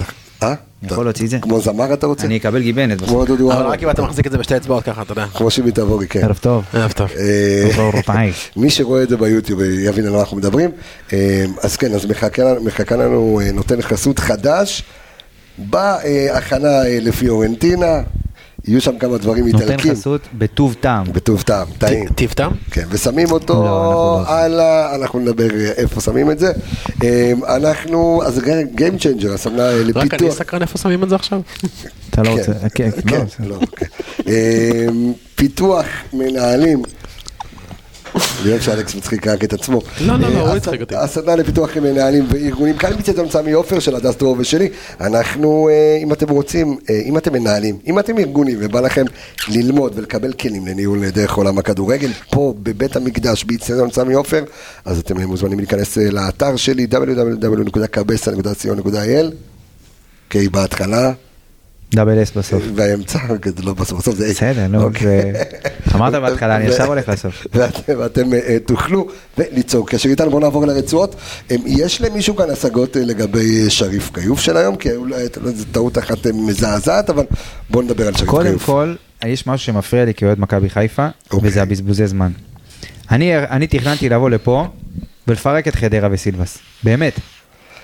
אה? אני יכול להוציא את זה? כמו זמר אתה רוצה? אני אקבל גיבנת. כמו דודו אבל אהרון. רק אם אתה מחזיק את זה בשתי אצבעות ככה, אתה יודע. כמו שימי תבורי, כן. ערב טוב. ערב טוב. אה. [LAUGHS] מי שרואה את זה ביוטיוב אה, יבין על מה אנחנו מדברים. אה, אז כן, אז מחכה לנו- נותן חסות חדש בהכנה לפיורנטינה. יהיו שם כמה דברים נותן איטלקים. חסות בטוב טעם. בטוב טעם, טעים. טיב טעם? כן, ושמים אותו לא, אנחנו לא. על ה... אנחנו נדבר אה, איפה שמים את זה. אה, אנחנו, אז זה Game Changer, הסמנה אה, רק אני לפיתוח. סקרן איפה שמים את זה עכשיו? אתה לא כן, רוצה, כן, כן, לא, לא, כן. אה, פיתוח מנהלים. אני אוהב שאלכס מצחיק רק את עצמו. לא, לא, לא, אה, הוא הצחיק אותי. הסדנה לפיתוח מנהלים וארגונים, כאן מצטון סמי עופר של הדס דרור ושלי. אנחנו, אה, אם אתם רוצים, אה, אם אתם מנהלים, אם אתם ארגונים ובא לכם ללמוד ולקבל כלים לניהול דרך עולם הכדורגל, פה בבית המקדש באיצטדיון סמי עופר, אז אתם מוזמנים להיכנס לאתר שלי www.kabesa.co.il קיי בהתחלה, דאבל אס בסוף. באמצע, זה לא בסוף, בסוף זה איי. בסדר, נו, אוקיי. אמרת בהתחלה, אני עכשיו הולך לסוף. [LAUGHS] ואתם, אה, תוכלו וליצור קשר איתנו, בואו נעבור לרצועות. יש למישהו כאן השגות אה, לגבי אה, שריף כיוף של היום? כי אולי זו טעות אחת מזעזעת, אבל בואו נדבר על שריף קודם כיוף. כל, יש משהו שמפריע לי כאוהד מכבי חיפה, אוקיי. וזה הבזבוזי זמן. אני תכננתי לבוא לפה ולפרק את חדרה וסילבס, באמת.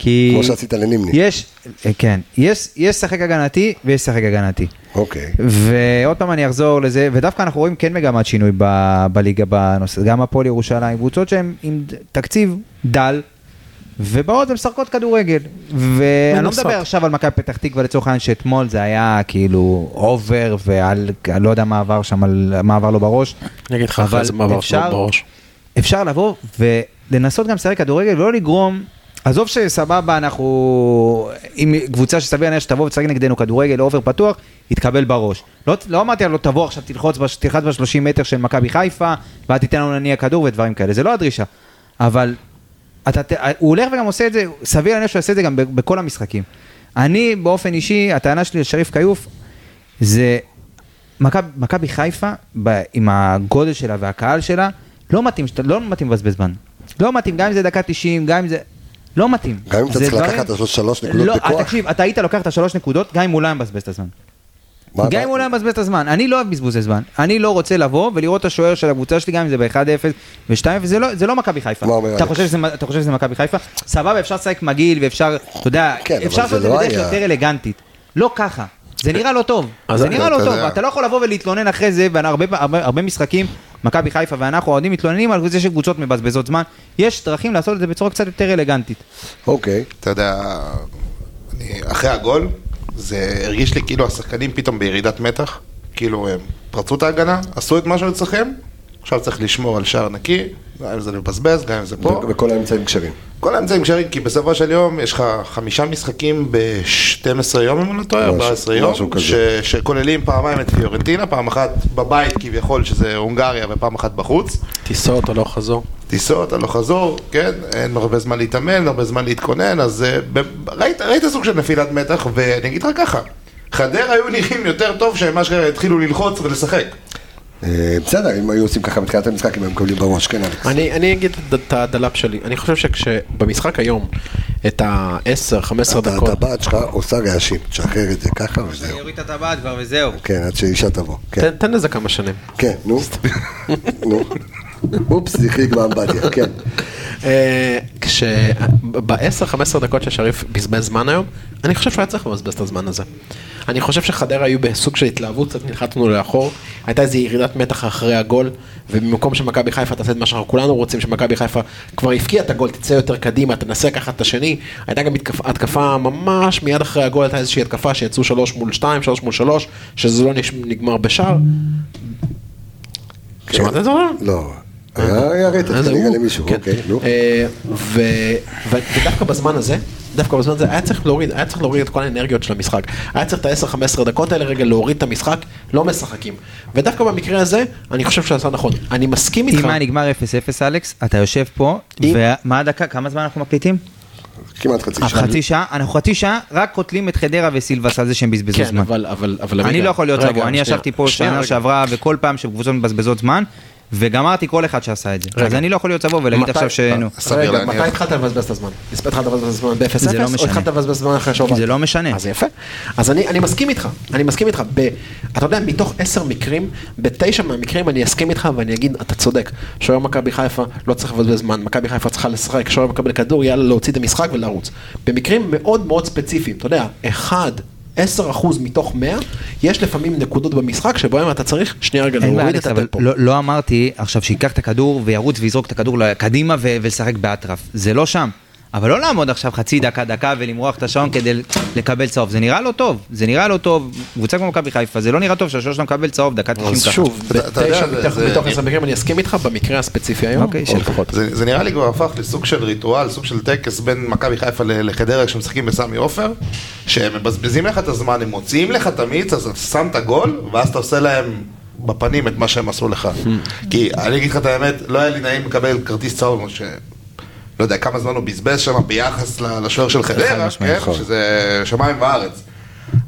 כי... כמו שעשית לנימני. יש, אה, כן, יש יש שחק הגנתי ויש שחק הגנתי. אוקיי. ועוד פעם אני אחזור לזה, ודווקא אנחנו רואים כן מגמת שינוי ב- בליגה בנושא, גם הפועל ירושלים, קבוצות שהן עם תקציב דל, ובאות ומשחקות כדורגל. ואני לא. מדבר עכשיו על מכבי פתח תקווה לצורך העניין שאתמול זה היה כאילו over ועל, לא יודע מה עבר שם, על מה עבר לו בראש. אני אגיד לך אחרי זה מה עבר שלו בראש. אפשר לבוא ולנסות גם לשחק כדורגל ולא לגרום, עזוב שסבבה אנחנו, אם קבוצה שסביר להניח שתבוא ותשחק נגדנו כדורגל over פתוח, יתקבל בראש. לא, לא אמרתי לו תבוא עכשיו תלחץ, בש- תלחץ ב-30 מטר של מכבי חיפה ואז תיתן לנו להניע כדור ודברים כאלה, זה לא הדרישה. אבל אתה, הוא הולך וגם עושה את זה, סביר להניח שהוא יעשה את זה גם בכל המשחקים. אני באופן אישי, הטענה שלי על שריף כיוף זה מכבי- חיפה, ב- עם הגודל שלה והקהל שלה, לא מתאים, לא לבזבז זמן. לא מתאים, גם אם זה דקה 90, גם אם זה... לא מתאים. גם אם אתה צריך דברים- לקחת את השלוש נקודות לא, בכוח. תקשיב, אתה היית לוקח את השלוש נקודות, גם אם הוא לא היה מבזבז את הזמן. גם? אם הוא לא היה מבזבז את הזמן. אני לא אוהב בזבוזי זמן. אני לא רוצה לבוא ולראות את השוער של הקבוצה שלי, גם אם זה ב-1-0 ו-2-0, זה לא- לא מכבי חיפה. אומר אתה? חושב שזה- אתה חושב שזה מכבי חיפה? סבבה, אפשר לשחק מגעיל ואפשר, אתה יודע, כן, אפשר לעשות את זה לא בדרך היה. יותר אלגנטית. לא ככה. זה נראה לא טוב. זה נראה לא טוב. אתה לא יכול לבוא ולהתלונן אחרי זה, והרבה הרבה- הרבה משחקים, מכבי חיפה ואנחנו האוהדים מתלוננים על זה שקבוצות מבזבזות זמן. יש דרכים לעשות את זה בצורה קצת יותר אלגנטית. אוקיי. אתה יודע, אני, אחרי הגול, זה הרגיש לי כאילו השחקנים פתאום בירידת מתח, כאילו הם פרצו את ההגנה, עשו את מה שהם צריכים, עכשיו צריך לשמור על שער נקי, גם אם זה לבזבז, גם אם זה פה. וכל האמצעים כשרים. כל האמצעים כשרים, כי בסופו של יום יש לך חמישה משחקים ב-12 יום, אם אני לא טועה, משהו- 14 יום. ש- שכוללים פעמיים את פיורנטינה, פעם אחת בבית כביכול, שזה הונגריה, ופעם אחת בחוץ. טיסות או לא חזור. טיסות, הלוך חזור, כן, אין הרבה זמן להתאמן, הרבה זמן להתכונן, אז אה, ב- ראית, ראית סוג של נפילת מתח, ואני אגיד לך ככה, חדרה היו נראים יותר טוב שהם אשכרה התחילו ללחוץ ולשחק. אה, בסדר, אם היו עושים ככה בתחילת המשחק, אם היו מקבלים בראש, כן, אלכס. אני, אני אגיד את- הדלאפ שלי, אני חושב שכשבמשחק היום, את ה-10-15 אתה- דקות, הטבעת שלך עושה רעשים, תשחרר את זה ככה וזהו. יוריד את הטבעת כבר וזהו. כן, עד שאישה תבוא. כן, תן, תן לזה כמה שנים. כן, נו. [LAUGHS] נו. אופס, זה החריג באמבטיה, כן. כשב-10-15 דקות ששריף בזבז זמן היום, אני חושב שהוא היה צריך לבזבז את הזמן הזה. אני חושב שחדרה היו בסוג של התלהבות, קצת נלחצנו לאחור, הייתה איזו ירידת מתח אחרי הגול, ובמקום שמכבי חיפה תעשה את מה שאנחנו כולנו רוצים, שמכבי חיפה כבר הבקיעה את הגול, תצא יותר קדימה, תנסה לקחת את השני, הייתה גם התקפ- התקפה ממש מיד אחרי הגול, הייתה איזושהי התקפה שיצאו 3 מול 2, 3 מול 3, שזה לא נגמר בשער. שמעת את זה? לא? לא. היה רטט אה, כנראה. למישהו, כן. אוקיי, נו. אה, ו- ו- ודווקא בזמן הזה, דווקא בזמן הזה, היה צריך להוריד, היה צריך להוריד את כל האנרגיות של המשחק. היה צריך את ה-10-15 דקות האלה רגע להוריד את המשחק, לא משחקים. ודווקא במקרה הזה, אני חושב שעשה נכון. אני מסכים איתך. אם היה נגמר 0-0 אלכס, אתה יושב פה, ומה הדקה, כמה זמן אנחנו מקליטים? כמעט חצי שעה. חצי שעה, אנחנו חצי שעה רק קוטלים את חדרה וסילבס על זה שהם בזבזו כן, זמן. אבל, אבל, אבל... אני רגע, לא יכול להיות רגע, צבוע, אני ישבתי פה שנה. שעברה וכל פעם שקבוצות מבזבזות זמן, וגמרתי כל אחד שעשה את זה. רגע. אז אני לא יכול להיות צבוע ולהגיד עכשיו. סביר רגע. מתי התחלת לבזבז את הזמן? התחלת לבזבז את הזמן ב-0-0? זה לא או משנה. התחלת לבזבז זמן אחרי שהובלת? זה לא משנה. אז יפה. אז אני, אני מסכים איתך, אני מסכים איתך. ב, אתה יודע, מתוך עשר מקרים, בתשע מהמקרים אני אסכים איתך ואני אגיד, אתה צודק. שוער מכבי חיפה לא צריך לבזבז זמן, מכבי חיפה צריכה לשחק, שוער מקבל כדור, יאללה להוציא את המשחק ולרוץ. במקרים מאוד מאוד ספציפיים, אתה יודע, אחד... 10% מתוך 100, יש לפעמים נקודות במשחק שבהם אתה צריך שנייה רגע להוריד את הטמפו. לא- לא אמרתי עכשיו שייקח את הכדור וירוץ ויזרוק את הכדור קדימה ולשחק באטרף, זה לא שם. אבל לא לעמוד עכשיו חצי דקה, דקה ולמרוח את השעון כדי לקבל צהוב, זה נראה לא טוב, זה נראה לא טוב, קבוצה כמו מכבי חיפה, זה לא נראה טוב שהשוער שלנו מקבל צהוב דקה 90 אז ככה. שוב, אתה- יודע, מתוך- זה- מתוך עשר מקרים אני אסכים איתך, במקרה הספציפי היום, אוקיי. זה, נראה לי כבר הפך לסוג של ריטואל, סוג של טקס בין מכבי חיפה לחדרה כשמשחקים בסמי עופר, שהם מבזבזים לך את הזמן, הם מוציאים לך את המיץ, אז אתה שם את הגול, ואז אתה עושה להם בפנים את מה שהם עשו לך. כי אני אגיד לך את האמת, לא היה לי נעים לקבל כרטיס צהוב. לא יודע כמה זמן הוא בזבז שם ביחס לשוער של חדרה, כן? נכון. שזה שמיים וארץ.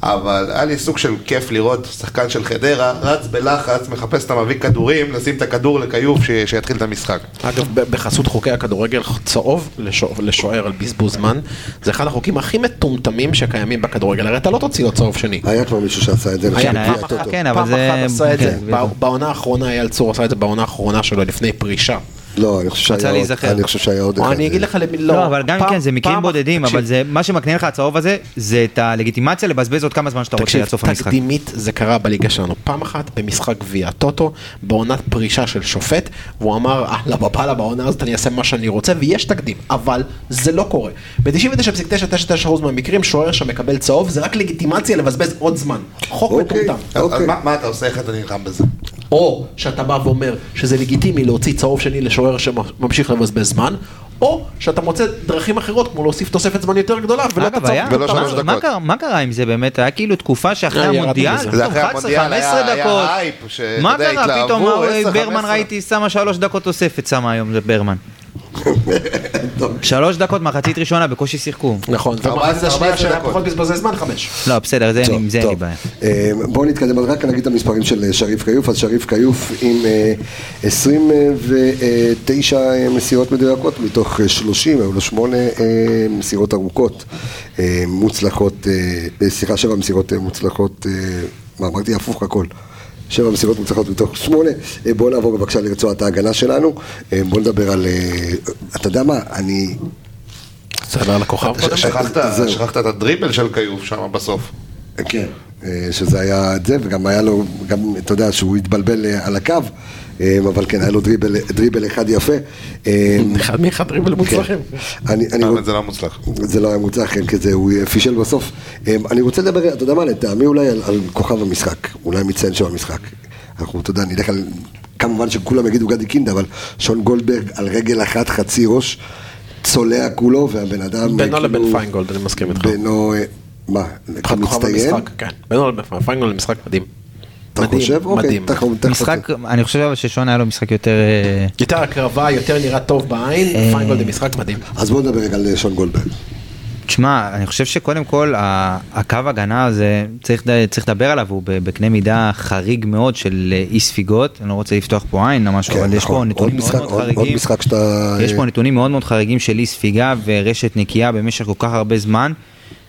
אבל היה לי סוג של כיף לראות שחקן של חדרה רץ בלחץ, מחפש את המביא כדורים, לשים את הכדור לכיוף ש- שיתחיל את המשחק. אגב, בחסות חוקי הכדורגל, צהוב לשוע- לשוער על בזבוז זמן, זה אחד החוקים הכי מטומטמים שקיימים בכדורגל, הרי אתה לא תוציא לו צהוב שני. היה כבר מישהו שעשה את זה, היה, היה, לפי הטוטו. כן, אבל פעם זה- אחת עשה את זה, כן, בע- בעונה האחרונה אייל צור עשה את זה בעונה האחרונה שלו לפני פרישה. לא, אני חושב שהיה עוד- להיזכר. אני חושב שהיה עוד אחד. אני אגיד לך למי, לא, לא, אבל גם כן, זה מקרים בודדים, אבל זה מה שמקנה לך הצהוב הזה, זה את הלגיטימציה לבזבז עוד כמה זמן שאתה רוצה עד סוף המשחק. תקדימית זה קרה בליגה שלנו. פעם אחת במשחק גביע הטוטו, בעונת פרישה של שופט, והוא אמר, אהלה בבאללה, בעונה הזאת אני אעשה מה שאני רוצה, ויש תקדים, אבל זה לא קורה. ב-99.999% מהמקרים שוער שמקבל צהוב זה רק לגיטימציה לבזבז עוד זמן. חוק אוקיי. מטומטם. אוקיי. מה אתה עושה, איך אתה נלחם בזה? או שאתה בא ואומר שזה לגיטימי להוציא צהוב שני לשוער שממשיך לבזבז זמן, או שאתה מוצא דרכים אחרות כמו להוסיף תוספת זמן יותר גדולה ולא אגב, היה, ולא מה- שלוש דקות. מה קרה- מה קרה עם זה באמת? היה כאילו תקופה שאחרי אה, המונדיאל. זה אחרי 11, המונדיאל, היה- 15 היה דקות. הייפ, מה קרה? פתאום 10, ברמן 15. ראיתי שמה שלוש דקות תוספת שמה היום, זה ברמן. [LAUGHS] שלוש דקות מחצית ראשונה בקושי שיחקו. נכון, 14 ומחצית השנייה שהיה 14 פחות בזבזי זמן, חמש. לא, בסדר, זה עם זה אין לי. בעיה. אה, בואו נתקדם, אז רק נגיד את המספרים של אה, שריף כיוף, אז שריף כיוף עם אה, 29 אה, מסירות מדויקות מתוך אה, 30, היו לו 8 מסירות ארוכות מוצלחות, סליחה, 7 מסירות מוצלחות, מה אמרתי? הפוך הכל. שבע מסירות מוצלחות מתוך שמונה. אה, בואו נעבור בבקשה לרצועת ההגנה שלנו. אה, בואו נדבר על... אה, אתה יודע מה? אני... צריך לדבר על הכוכב קודם? שכחת, את הדריבל של כיוף שם בסוף. כן, שזה היה את זה, וגם היה לו, גם, אתה יודע, שהוא התבלבל על הקו, אבל כן, היה לו דריבל, דריבל אחד יפה. אה, אחד מאחד דריבל מוצלחים. אני, אני, האמת זה לא מוצלח. זה לא היה מוצלח, כן, כי זה, הוא פישל בסוף. אה, אני רוצה לדבר, אתה יודע מה, לטעמי אולי על, על כוכב המשחק, אולי מציין שם המשחק. אנחנו, אתה יודע, נלך על, כמובן שכולם יגידו גדי קינדה, אבל שון גולדברג על רגל אחת, חצי ראש, צולע כולו, והבן אדם... בינו אה, לבין כאילו, פיינגולד, אני מסכים איתך. בינו, אה, מה, כוכב מצטיין? המשחק, כן. בינו לבין פיינגולד משחק מדהים. אתה מדהים, חושב? אוקיי, מדהים. משחק, אני חושב אבל ששון היה לו משחק יותר... אה, יותר הקרבה, יותר נראה טוב בעין, אה. פיינגולד עם משחק מדהים. אז בואו נדבר רגע על אה, שון גולדברג. תשמע, אני חושב שקודם כל הקו הגנה הזה, צריך, צריך לדבר עליו, הוא בקנה מידה חריג מאוד של אי ספיגות, אני לא רוצה לפתוח פה עין או משהו, כן, אבל יש נכון. פה נתונים עוד מאוד משחק- מאוד עוד- עוד חריגים. משחק שאתה... יש פה נתונים מאוד מאוד חריגים של אי ספיגה ורשת נקייה במשך כל כך הרבה זמן.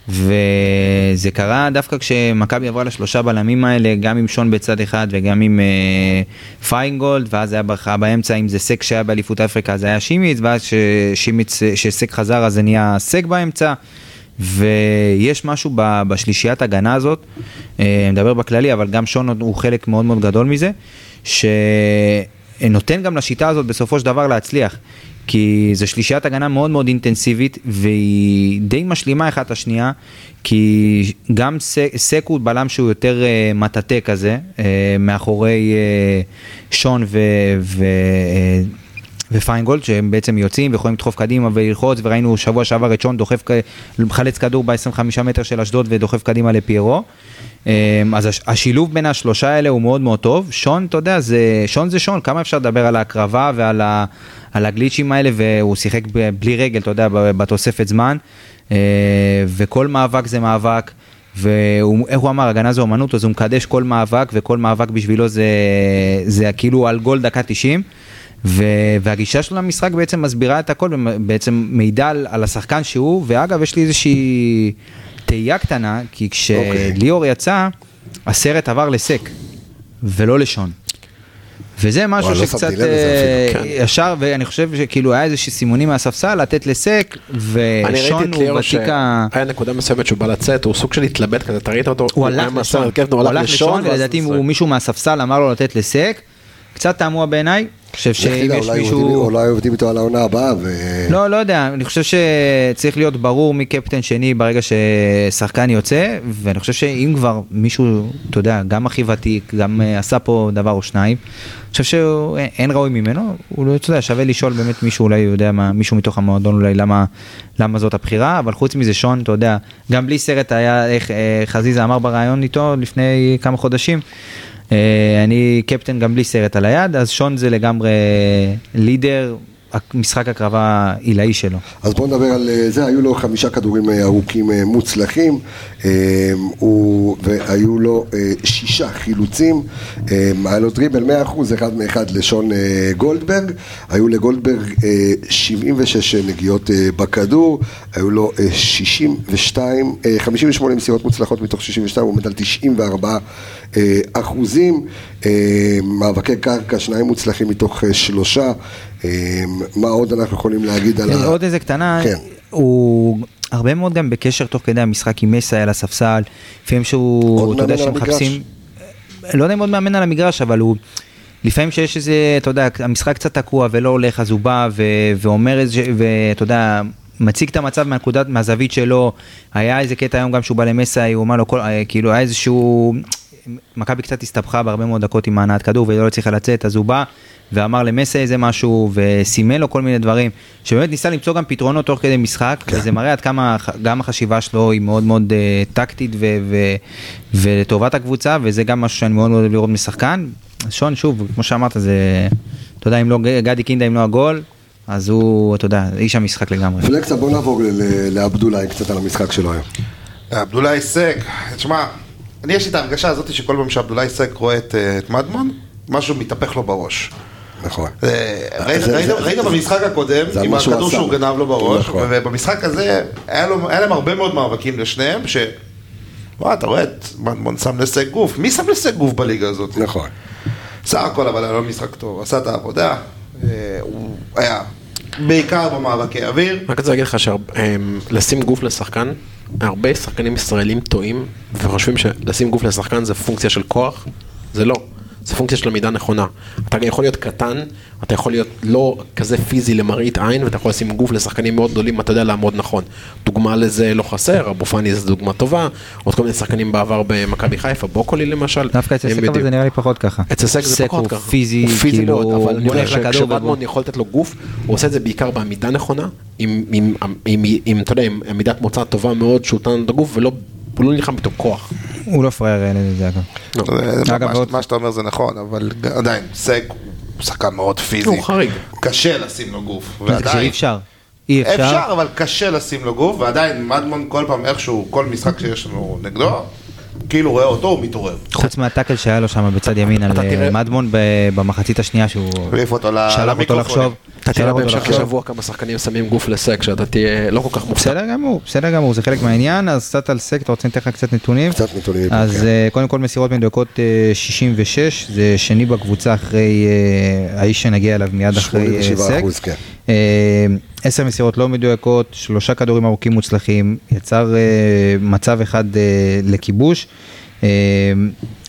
וזה קרה דווקא כשמכבי עברה לשלושה בלמים האלה, גם עם שון בצד אחד וגם עם אה, פיינגולד, ואז היה ברכה באמצע, אם זה סק שהיה באליפות אפריקה אז היה שימיץ, ואז ששימיץ, שסק חזר אז זה נהיה סק באמצע. ויש משהו ב- בשלישיית הגנה הזאת, אה, אני מדבר בכללי, אבל גם שון הוא חלק מאוד מאוד גדול מזה, שנותן גם לשיטה הזאת בסופו של דבר להצליח. כי זו שלישיית הגנה מאוד מאוד אינטנסיבית והיא די משלימה אחת את השנייה כי גם סק הוא בלם שהוא יותר אה, מטאטא כזה אה, מאחורי אה, שון ו... ו אה, ופיינגולד שהם בעצם יוצאים ויכולים לדחוף קדימה וללחוץ וראינו שבוע שעבר את שון דוחף, מחלץ כדור ב-25 מטר של אשדוד ודוחף קדימה לפיירו. אמ, אז הש- השילוב בין השלושה האלה הוא מאוד מאוד טוב. שון, אתה יודע, זה, שון זה שון, כמה אפשר לדבר על ההקרבה ועל ה, על הגליצ'ים האלה והוא שיחק בלי רגל, אתה יודע, בתוספת זמן. אה, וכל מאבק זה מאבק. ואיך הוא אמר, הגנה זה אומנות, אז הוא מקדש כל מאבק, וכל מאבק בשבילו זה, זה כאילו על גול דקה 90. ו- והגישה שלו למשחק בעצם מסבירה את הכל, בעצם מידע על השחקן שהוא, ואגב, יש לי איזושהי תהייה קטנה, כי אוקיי. כשליאור יצא, הסרט עבר לסק, ולא לשון. וזה משהו וואי, לא שקצת לזה אה, אפילו, ישר, ואני חושב שכאילו היה איזה סימונים מהספסל לתת לסק, ושון את הוא ותיק ה... שהיה נקודה מסוימת שהוא בא לצאת, הוא סוג של התלבט כזה, אתה ראית אותו? הוא היה הלך לשון, הרכב, הוא הלך לשון, ולדעתי הוא מישהו מהספסל אמר לו לתת לסק, קצת תמוה בעיניי, חושב שאם יש אולי מישהו... אולי עובדים איתו על העונה הבאה, ו... לא, לא יודע, אני חושב שצריך להיות ברור מי קפטן שני ברגע ששחקן יוצא, ואני חושב שאם כבר מישהו, אתה יודע, גם הכי ותיק, גם אה, עשה פה דבר או שניים, אני חושב שאין ראוי ממנו, הוא לא, יודע, שווה לשאול באמת מישהו, אולי יודע מה, מישהו מתוך המועדון אולי למה, למה זאת הבחירה, אבל חוץ מזה שון, אתה יודע, גם בלי סרט היה, איך אה, חזיזה אמר בריאיון איתו לפני כמה חודשים, אה, אני קפטן גם בלי סרט על היד, אז שון זה לגמרי לידר, משחק הקרבה עילאי שלו. אז בואו נדבר על אה, זה, היו לו חמישה כדורים אה, ארוכים אה, מוצלחים, והיו לו שישה חילוצים, היה לו דריבל 100% אחד מאחד לשון גולדברג, היו לגולדברג אה, 76 נגיעות בכדור, היו לו אה, 62, אה, 58 מסירות מוצלחות מתוך 62, הוא עומד על 94 אה, אחוזים, מאבקי קרקע, שניים מוצלחים מתוך שלושה, מה עוד אנחנו יכולים להגיד על ה... עוד איזה קטנה, כן. הוא הרבה מאוד גם בקשר תוך כדי המשחק עם מסי על הספסל, לפעמים שהוא, אתה יודע, שמחפשים, לא יודע אם עוד מאמן על המגרש, אבל הוא, לפעמים שיש איזה, אתה יודע, המשחק קצת תקוע ולא הולך, אז הוא בא ו- ואומר איזה, ואתה יודע, מציג את המצב מהנקודת, מהזווית שלו, היה איזה קטע היום גם שהוא בא למסי, הוא אמר לו, כל, כאילו היה איזשהו, מכבי קצת הסתבכה בהרבה מאוד דקות עם הנעת כדור ולא הצליחה לצאת, אז הוא בא ואמר למסי איזה משהו וסימן לו כל מיני דברים, שבאמת ניסה למצוא גם פתרונות תוך כדי משחק, כן. וזה מראה עד כמה גם החשיבה שלו היא מאוד מאוד uh, טקטית ו- ו- ולטובת הקבוצה, וזה גם משהו שאני מאוד מאוד אוהב לראות משחקן. אז שון, שוב, כמו שאמרת, זה, אתה יודע, אם לא גדי קינדה, אם לא הגול, אז הוא, אתה יודע, איש המשחק לגמרי. פלקסה, בוא נעבור ל- ל- לעבדולאי קצת על המשחק שלו היום. עבדולאי סק, תשמע, אני יש לי את ההרגשה הזאת שכל פעם שעבדולאי סק רואה את, אה, את מדמון, משהו מתהפך לו בראש. נכון. אה, ראית- במשחק הקודם, עם הכדור. שהוא גנב לו בראש, נכון. ובמשחק הזה היה להם הרבה מאוד מאבקים לשניהם, ש... וואי, אתה רואה את מדמון שם לסק גוף, מי שם לסק גוף בליגה הזאת? נכון. סך הכל אבל היה לו משחק טוב, עשה את העבודה, אה, הוא היה בעיקר במאבקי אוויר, רק רוצה להגיד לך שלשים גוף לשחקן, הרבה שחקנים ישראלים טועים וחושבים שלשים גוף לשחקן זה פונקציה של כוח, זה לא. זה פונקציה של עמידה נכונה. אתה יכול להיות קטן, אתה יכול להיות לא כזה פיזי למראית עין, ואתה יכול לשים גוף לשחקנים מאוד גדולים, אתה יודע לעמוד נכון. דוגמה לזה לא חסר, אבו פאני זו דוגמה טובה, עוד כל מיני שחקנים בעבר במכבי חיפה, בוקולי למשל. דווקא אצל סק אבל. זה נראה לי פחות ככה. אצל סק זה פחות ככה. פיזי, הוא פיזי כאילו, מאוד, אבל אני אומר הולך לכדור שכשמדמון ובוא. יכול לתת לו גוף, הוא עושה את זה בעיקר בעמידה נכונה, עם, עם, עם, עם, עם, אתה יודע, עם עמידת מוצא טובה מאוד, שהוא נתן את הגוף, ולא, הוא לא נלחם פתאום כוח. הוא לא פראייר, לזה. זה אגב, מה- שאתה אומר זה נכון, אבל עדיין, סק הוא שחקן מאוד פיזי. הוא חריג. קשה לשים לו גוף. ועדיין- אפשר. אי אפשר. אפשר, אבל קשה לשים לו גוף, ועדיין מדמון כל פעם איכשהו, כל משחק שיש לנו נגדו, כאילו רואה אותו, הוא מתעורר. חוץ מהטאקל שהיה לו שם בצד ימין על אה, מדמון במחצית השנייה שהוא העיף אותו ל- שלח אותו. לחשוב. אתה תראה בהמשך. השבוע כמה שחקנים שמים גוף לסק, שאתה תהיה לא כל כך מופתע. בסדר גמור, בסדר גמור, זה חלק מהעניין, אז קצת על סק, אתה רוצה לתת לך קצת נתונים? קצת נתונים, אז כן. אה, קודם כל מסירות מדויקות אה, 66, זה שני בקבוצה אחרי אה, האיש שנגיע אליו מיד אחרי אה, 87 סק. אה, עשר מסירות לא מדויקות, שלושה כדורים ארוכים מוצלחים, יצר אה, מצב אחד אה, לכיבוש.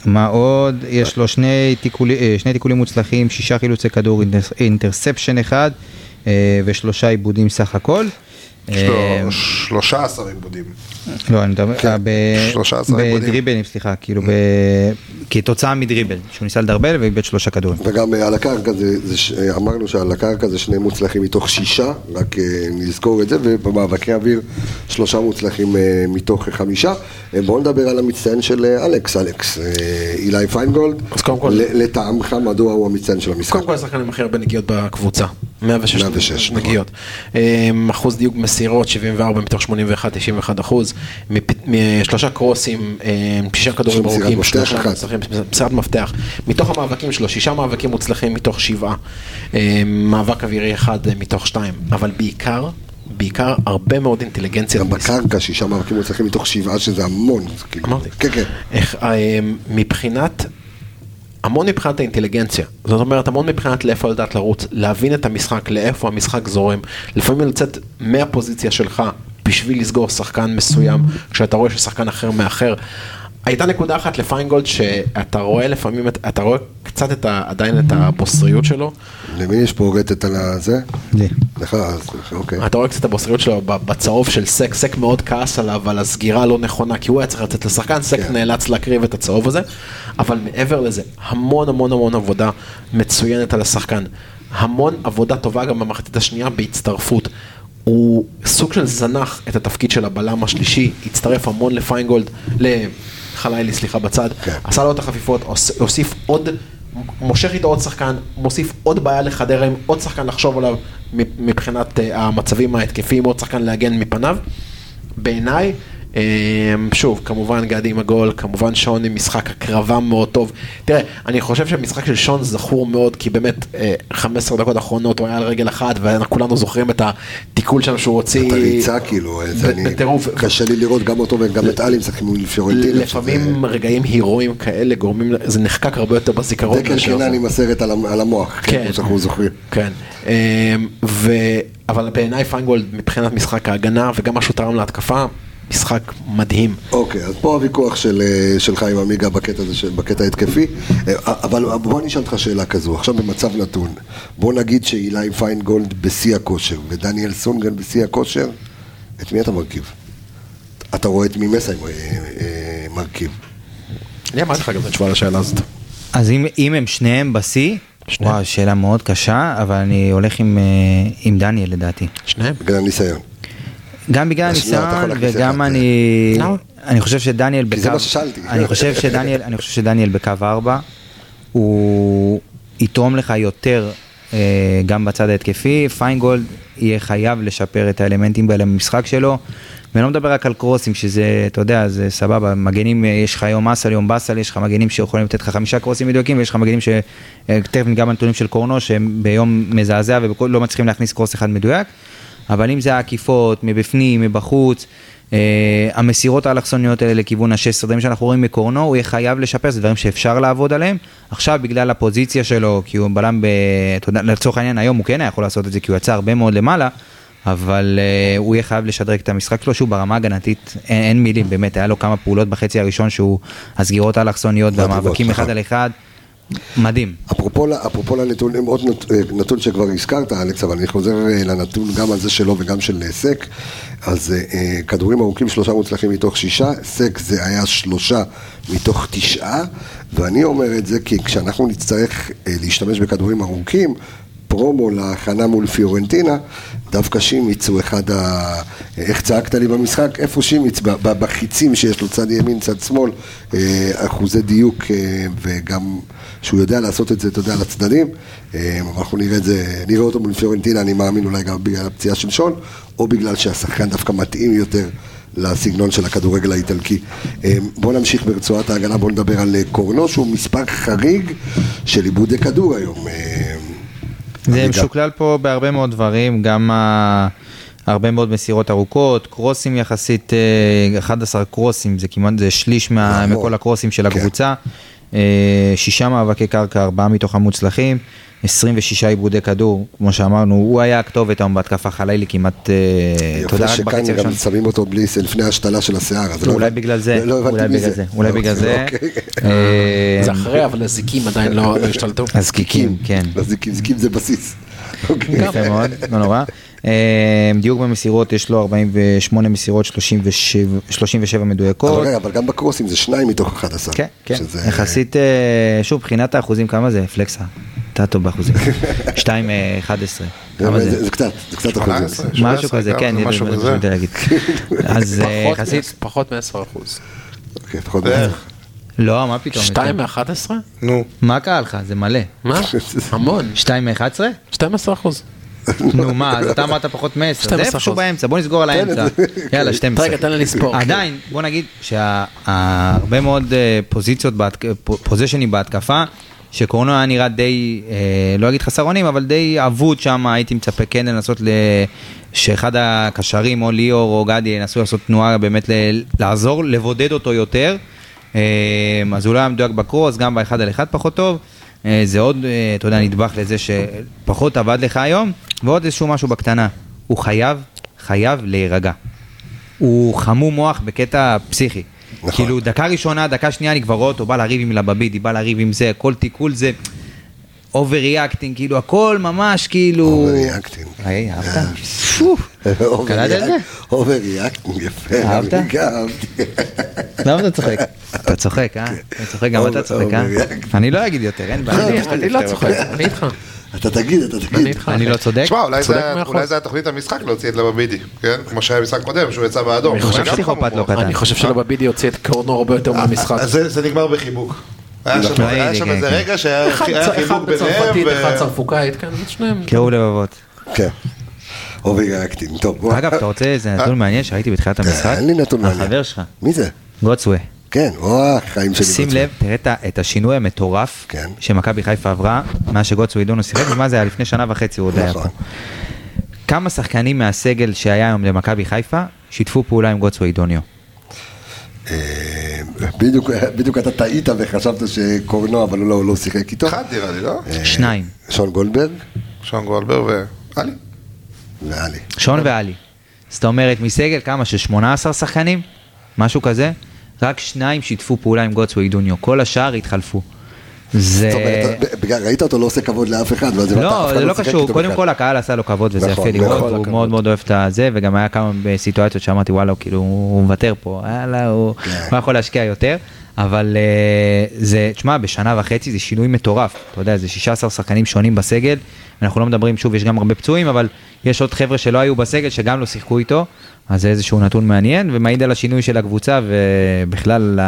מה עוד? יש לו שני, תיקולי, שני תיקולים מוצלחים, שישה חילוצי כדור, אינטרס- אינטרספשן אחד ושלושה עיבודים סך הכל. יש אה, לו 13 עיבודים. לא, אני מדבר, כן, אה, ב- 13 עיבודים. בדריבלים, סליחה, כאילו, ב- כתוצאה מדריבל, שהוא ניסה לדרבל ואיבד שלושה כדורים. וגם אה, על הקרקע, זה, זה, ש- אה, אמרנו שעל הקרקע זה שני מוצלחים מתוך שישה, רק נזכור את זה, ובמאבקי אוויר שלושה מוצלחים מתוך חמישה. בואו נדבר על המצטיין של אלכס, אלכס, אילי פיינגולד. אז קודם כל- ל- לטעמך, מדוע הוא המצטיין של המשחק? קודם כל השחקן עם הכי הרבה נגיעות בקבוצה, 106 106, נגיעות. אמ, אחוז דיוק מסירות, 74 מתוך 81, 91 אחוז. משלושה קרוסים, אמ, שישה כדורים ארוכים, שלושה. מוצלחים, מסירת מפתח. מתוך המאבקים שלו, שישה מאבקים מוצלחים מתוך שבעה. אמ, מאבק אווירי אחד אה, מתוך שתיים. אבל בעיקר, בעיקר הרבה מאוד אינטליגנציה. גם בקרקע שישה מאבקים מוצלחים מתוך שבעה, שזה המון. אמרתי. כן, כן. אה, מבחינת, המון מבחינת האינטליגנציה, זאת אומרת המון מבחינת לאיפה לדעת לרוץ, להבין את המשחק, לאיפה המשחק זורם, לפעמים לצאת מהפוזיציה שלך בשביל לסגור שחקן מסוים, כשאתה רואה ששחקן אחר מאחר. הייתה נקודה אחת לפיינגולד שאתה רואה לפעמים, את- אתה רואה קצת את ה, עדיין את הבוסריות שלו, למי יש פה רטט על הזה? לי. לך, אז אוקיי. אתה רואה קצת את הבוסריות שלו ב- בצהוב של סק, סק מאוד כעס עליו על הסגירה הלא נכונה, כי הוא היה צריך לצאת לשחקן, סק כן. נאלץ להקריב את הצהוב הזה, אבל מעבר לזה, המון המון המון עבודה מצוינת על השחקן, המון עבודה טובה גם במחצית השנייה בהצטרפות. הוא סוג של זנח את התפקיד של הבלם השלישי, הצטרף המון לפיינגולד, לחלילי סליחה בצד, כן. עשה לו את החפיפות, הוס- הוסיף עוד, מושך איתו עוד שחקן, מוסיף עוד בעיה לחדרה עם עוד שחקן לחשוב עליו מבחינת אה, המצבים ההתקפיים, עוד שחקן להגן מפניו. בעיניי, שוב, כמובן גדי עם הגול, כמובן שון עם משחק הקרבה מאוד טוב. תראה, אני חושב שהמשחק של שון זכור מאוד, כי באמת אה, 15 דקות אחרונות הוא היה על רגל אחת, וכולנו זוכרים את התיקול שם שהוא הוציא. את הריצה כאילו, בטירוף. קשה לי לראות גם אותו וגם את עלי משחקים מול פיורנטינה. לפעמים רגעים הירואיים כאלה גורמים, זה נחקק הרבה יותר בזיכרון. דקל קינן. עם הסרט על המ- על המוח, כן, כמו שאנחנו זוכרים. כן. אמ. אבל בעיניי פיינגולד מבחינת משחק ההגנה וגם מה שהוא תרם להתקפה, משחק מדהים. אוקיי, אז פה הוויכוח של, אה, שלך עם עמיגה בקטע הזה, של- בקטע ההתקפי, אה, אבל בוא אני אשאל אותך שאלה כזו, עכשיו במצב נתון, בוא נגיד שאילי פיינגולד בשיא הכושר ודניאל סונגרן בשיא הכושר, את מי אתה מרכיב? אתה רואה את מי מסי אה, מרכיב. אני אמרתי לך גם את התשובה לשאלה הזאת. אז אם, אם הם שניהם בשיא, שניהם. וואו, שאלה מאוד קשה, אבל אני הולך עם, עם דניאל לדעתי. שניהם. בגלל הניסיון. גם בגלל הניסיון וגם אני, למה? אני חושב שדניאל כי בקו, זה מה ששאלתי. אני חושב שדניאל, אני חושב שדניאל בקו 4, הוא יתרום לך יותר אה, גם בצד ההתקפי, פיינגולד יהיה חייב לשפר את האלמנטים האלה במשחק שלו. ואני לא מדבר רק על קרוסים, שזה, אתה יודע, זה סבבה, מגנים, אה, יש לך יום אסל, יום באסל, יש לך מגנים שיכולים לתת לך חמישה קרוסים מדויקים, ויש לך מגנים ש... אה, תכף ניגע בנתונים של קורנו, שהם ביום מזעזע ולא מצליחים להכניס קרוס אחד מדויק, אבל אם זה העקיפות, מבפנים, מבחוץ, אה, המסירות האלכסוניות האלה לכיוון ה-16, דברים שאנחנו רואים מקורנו, הוא יהיה חייב לשפר, זה דברים שאפשר לעבוד עליהם. עכשיו, בגלל הפוזיציה שלו, כי הוא בלם, ב... לצורך העניין, היום הוא כן היה יכול לעשות את זה, כי הוא יצא הרבה מאוד למעלה. אבל uh, הוא יהיה חייב לשדרג את המשחק שלו, שהוא ברמה הגנתית, אין, אין מילים, באמת, היה לו כמה פעולות בחצי הראשון שהוא, הסגירות האלכסוניות והמאבקים אחד נכון. על אחד, מדהים. אפרופו, אפרופו לנתונים, עוד נת- נתון שכבר הזכרת, אלכס, אבל אני חוזר אה, לנתון גם על זה שלו וגם של אה, סק. אז אה, אה, כדורים ארוכים, שלושה מוצלחים מתוך שישה, סק זה היה שלושה מתוך תשעה, ואני אומר את זה כי כשאנחנו נצטרך אה, להשתמש בכדורים ארוכים, פרומו להכנה מול פיורנטינה, דווקא שימיץ הוא אחד ה... איך צעקת לי במשחק? איפה שימיץ? בחיצים שיש לו צד ימין, צד שמאל, אה, אחוזי דיוק אה, וגם שהוא יודע לעשות את זה, אתה יודע, לצדדים. אה, אנחנו נראה את זה, נראה אותו מול פיורנטינה, אני מאמין אולי גם בגלל הפציעה של שון, או בגלל שהשחקן דווקא מתאים יותר לסגנון של הכדורגל האיטלקי. אה, בואו נמשיך ברצועת ההגנה, בואו נדבר על אה, קורנו, שהוא מספר חריג של עיבודי כדור היום. זה. משוקלל פה בהרבה מאוד דברים, גם ה... הרבה מאוד מסירות ארוכות, קרוסים יחסית, אה, 11 קרוסים, זה כמעט, זה שליש מה, המון. מכל הקרוסים של כן. הקבוצה. אה, שישה מאבקי קרקע, ארבעה מתוך המוצלחים, 26 עיבודי כדור, כמו שאמרנו, הוא היה הכתובת היום בהתקפה חלילי כמעט, אה, יפה רק בחצי שכאן גם הראשון. שמים אותו בלי, לפני ההשתלה של השיער. אז לא אולי בגלל זה, לא הבנתי אולי מי בגלל זה, אולי אוקיי, בגלל זה. אוקיי. אה, זה אחרי, אבל הזיקים עדיין לא לא השתלטו. הזקיקים, כן. הזיקים, זיקים זה בסיס. אוקיי. יפה [LAUGHS] מאוד, לא נורא. אה, דיוק במסירות, יש לו 48 מסירות, 37 37 מדויקות. אבל רגע, אבל גם בקרוסים זה שניים מתוך 11. כן, כן, שזה- יחסית, אה, שוב, מבחינת האחוזים, כמה זה? פלקסה, אתה טוב באחוזים. [LAUGHS] 2 11, כמה זה קצת, זה קצת 18, אחוזים. 17, משהו כזה, כן, משהו כזה. [LAUGHS] אז אה, פחות יחסית, פחות מ-10 אחוז. לא, מה פתאום? 2 מ-11? נו. מה קרה לך? זה מלא. מה? [LAUGHS] המון. 2 מ-11? 12 אחוז. נו מה, אז אתה אמרת פחות מ-10, זה 12%. איפשהו באמצע, בוא נסגור על האמצע. [LAUGHS] יאללה, 12. רגע, תן לי לספור. עדיין, בוא נגיד שהרבה מאוד אה, פוזיציות, פוזיישנים בהתקפה, שקורנו היה נראה די, אה, לא אגיד חסר אונים, אבל די אבוד שם, הייתי מצפה כן לנסות ל... שאחד הקשרים, או ליאור או גדי, ינסו לעשות תנועה באמת ל- לעזור, לבודד אותו יותר. אה, אז הוא לא היה מדויק בקרוס, גם באחד על אחד פחות טוב. אה, זה עוד, אה, אתה יודע, נדבך לזה שפחות עבד לך היום, ועוד איזשהו משהו בקטנה. הוא חייב, חייב להירגע. הוא חמום מוח בקטע פסיכי. נכון. כאילו, דקה ראשונה, דקה שנייה, אני כבר רואה אותו, בא לריב עם לבבידי, בא לריב עם זה, כל תיקול זה overreacting, כאילו, הכל ממש כאילו... Overreacting. היי, אהבת? פו, קלטת את זה? overreacting, יפה. אהבת? אהבתי. למה אתה צוחק? אתה צוחק, אה? אתה צוחק, גם אתה צוחק, אה? אני לא אגיד יותר, אין בעיה. אני- אני לא צוחק, אני [LAUGHS] איתך. אתה תגיד, אתה תגיד. אני לא צודק? תשמע, אולי זה- היה תוכנית המשחק להוציא את לבבידי, כן? כמו שהיה במשחק קודם, שהוא יצא באדום. אני חושב שפסיכופת לא. קטן. אני חושב שלבבידי הוציא את קורנו הרבה יותר מהמשחק. אז זה זה נגמר בחיבוק. היה שם- איזה כן. רגע שהיה אחד אחד חיבוק ביניהם. בצרפתית, ו- אחד צרפוקאית, כן, שניהם. קירוב לבבות. כן. overreacting. טוב, בוא. אגב, אתה רוצה איזה נתון מעניין שראיתי בתחילת המשחק? אה, אין לי נתון מעניין. החבר שלך, מי זה? גוטסווי. כן, או החיים שלי. שים. לב, תראה את השינוי המטורף כן. שמכבי חיפה עברה, מאז שגוטסווי דונו שיחק, ומה זה היה לפני שנה וחצי הוא עוד היה נכון. פה. כמה שחקנים מהסגל שהיה היום למכבי חיפה שיתפו פעולה עם גוטסווי דוניו? בדיוק, בדיוק אתה טעית וחשבת שקורנו, אבל הוא לא- לא שיחק איתו. אחד נראה לי, לא? אה, שניים, שון גולדברג שון גולדברג ואלי. ואלי. שון ואלי. זאת אומרת, מסגל כמה? של 18 שחקנים? משהו כזה? רק שניים שיתפו פעולה עם גוטסווי דוניו, כל השאר התחלפו. זה... זאת אומרת, בגלל- ראית אותו לא עושה כבוד לאף אחד, הבנת, אף לא, זה לא שיחק קשור, קודם. כל הקהל עשה לו כבוד וזה נכון, יפה לראות, הוא. מאוד מאוד אוהב את הזה, וגם היה כמה סיטואציות שאמרתי וואלה, כאילו, הוא מוותר פה, יאללה, הוא כן. יכול להשקיע יותר, אבל אה, זה, תשמע, בשנה וחצי זה שינוי מטורף, אתה יודע, זה 16 שחקנים שונים בסגל, אנחנו לא מדברים, שוב, יש גם הרבה פצועים, אבל יש עוד חבר'ה שלא היו בסגל, שגם לא שיחקו איתו, אז זה איזשהו נתון מעניין, ומעיד על השינוי של הקבוצה, ובכלל,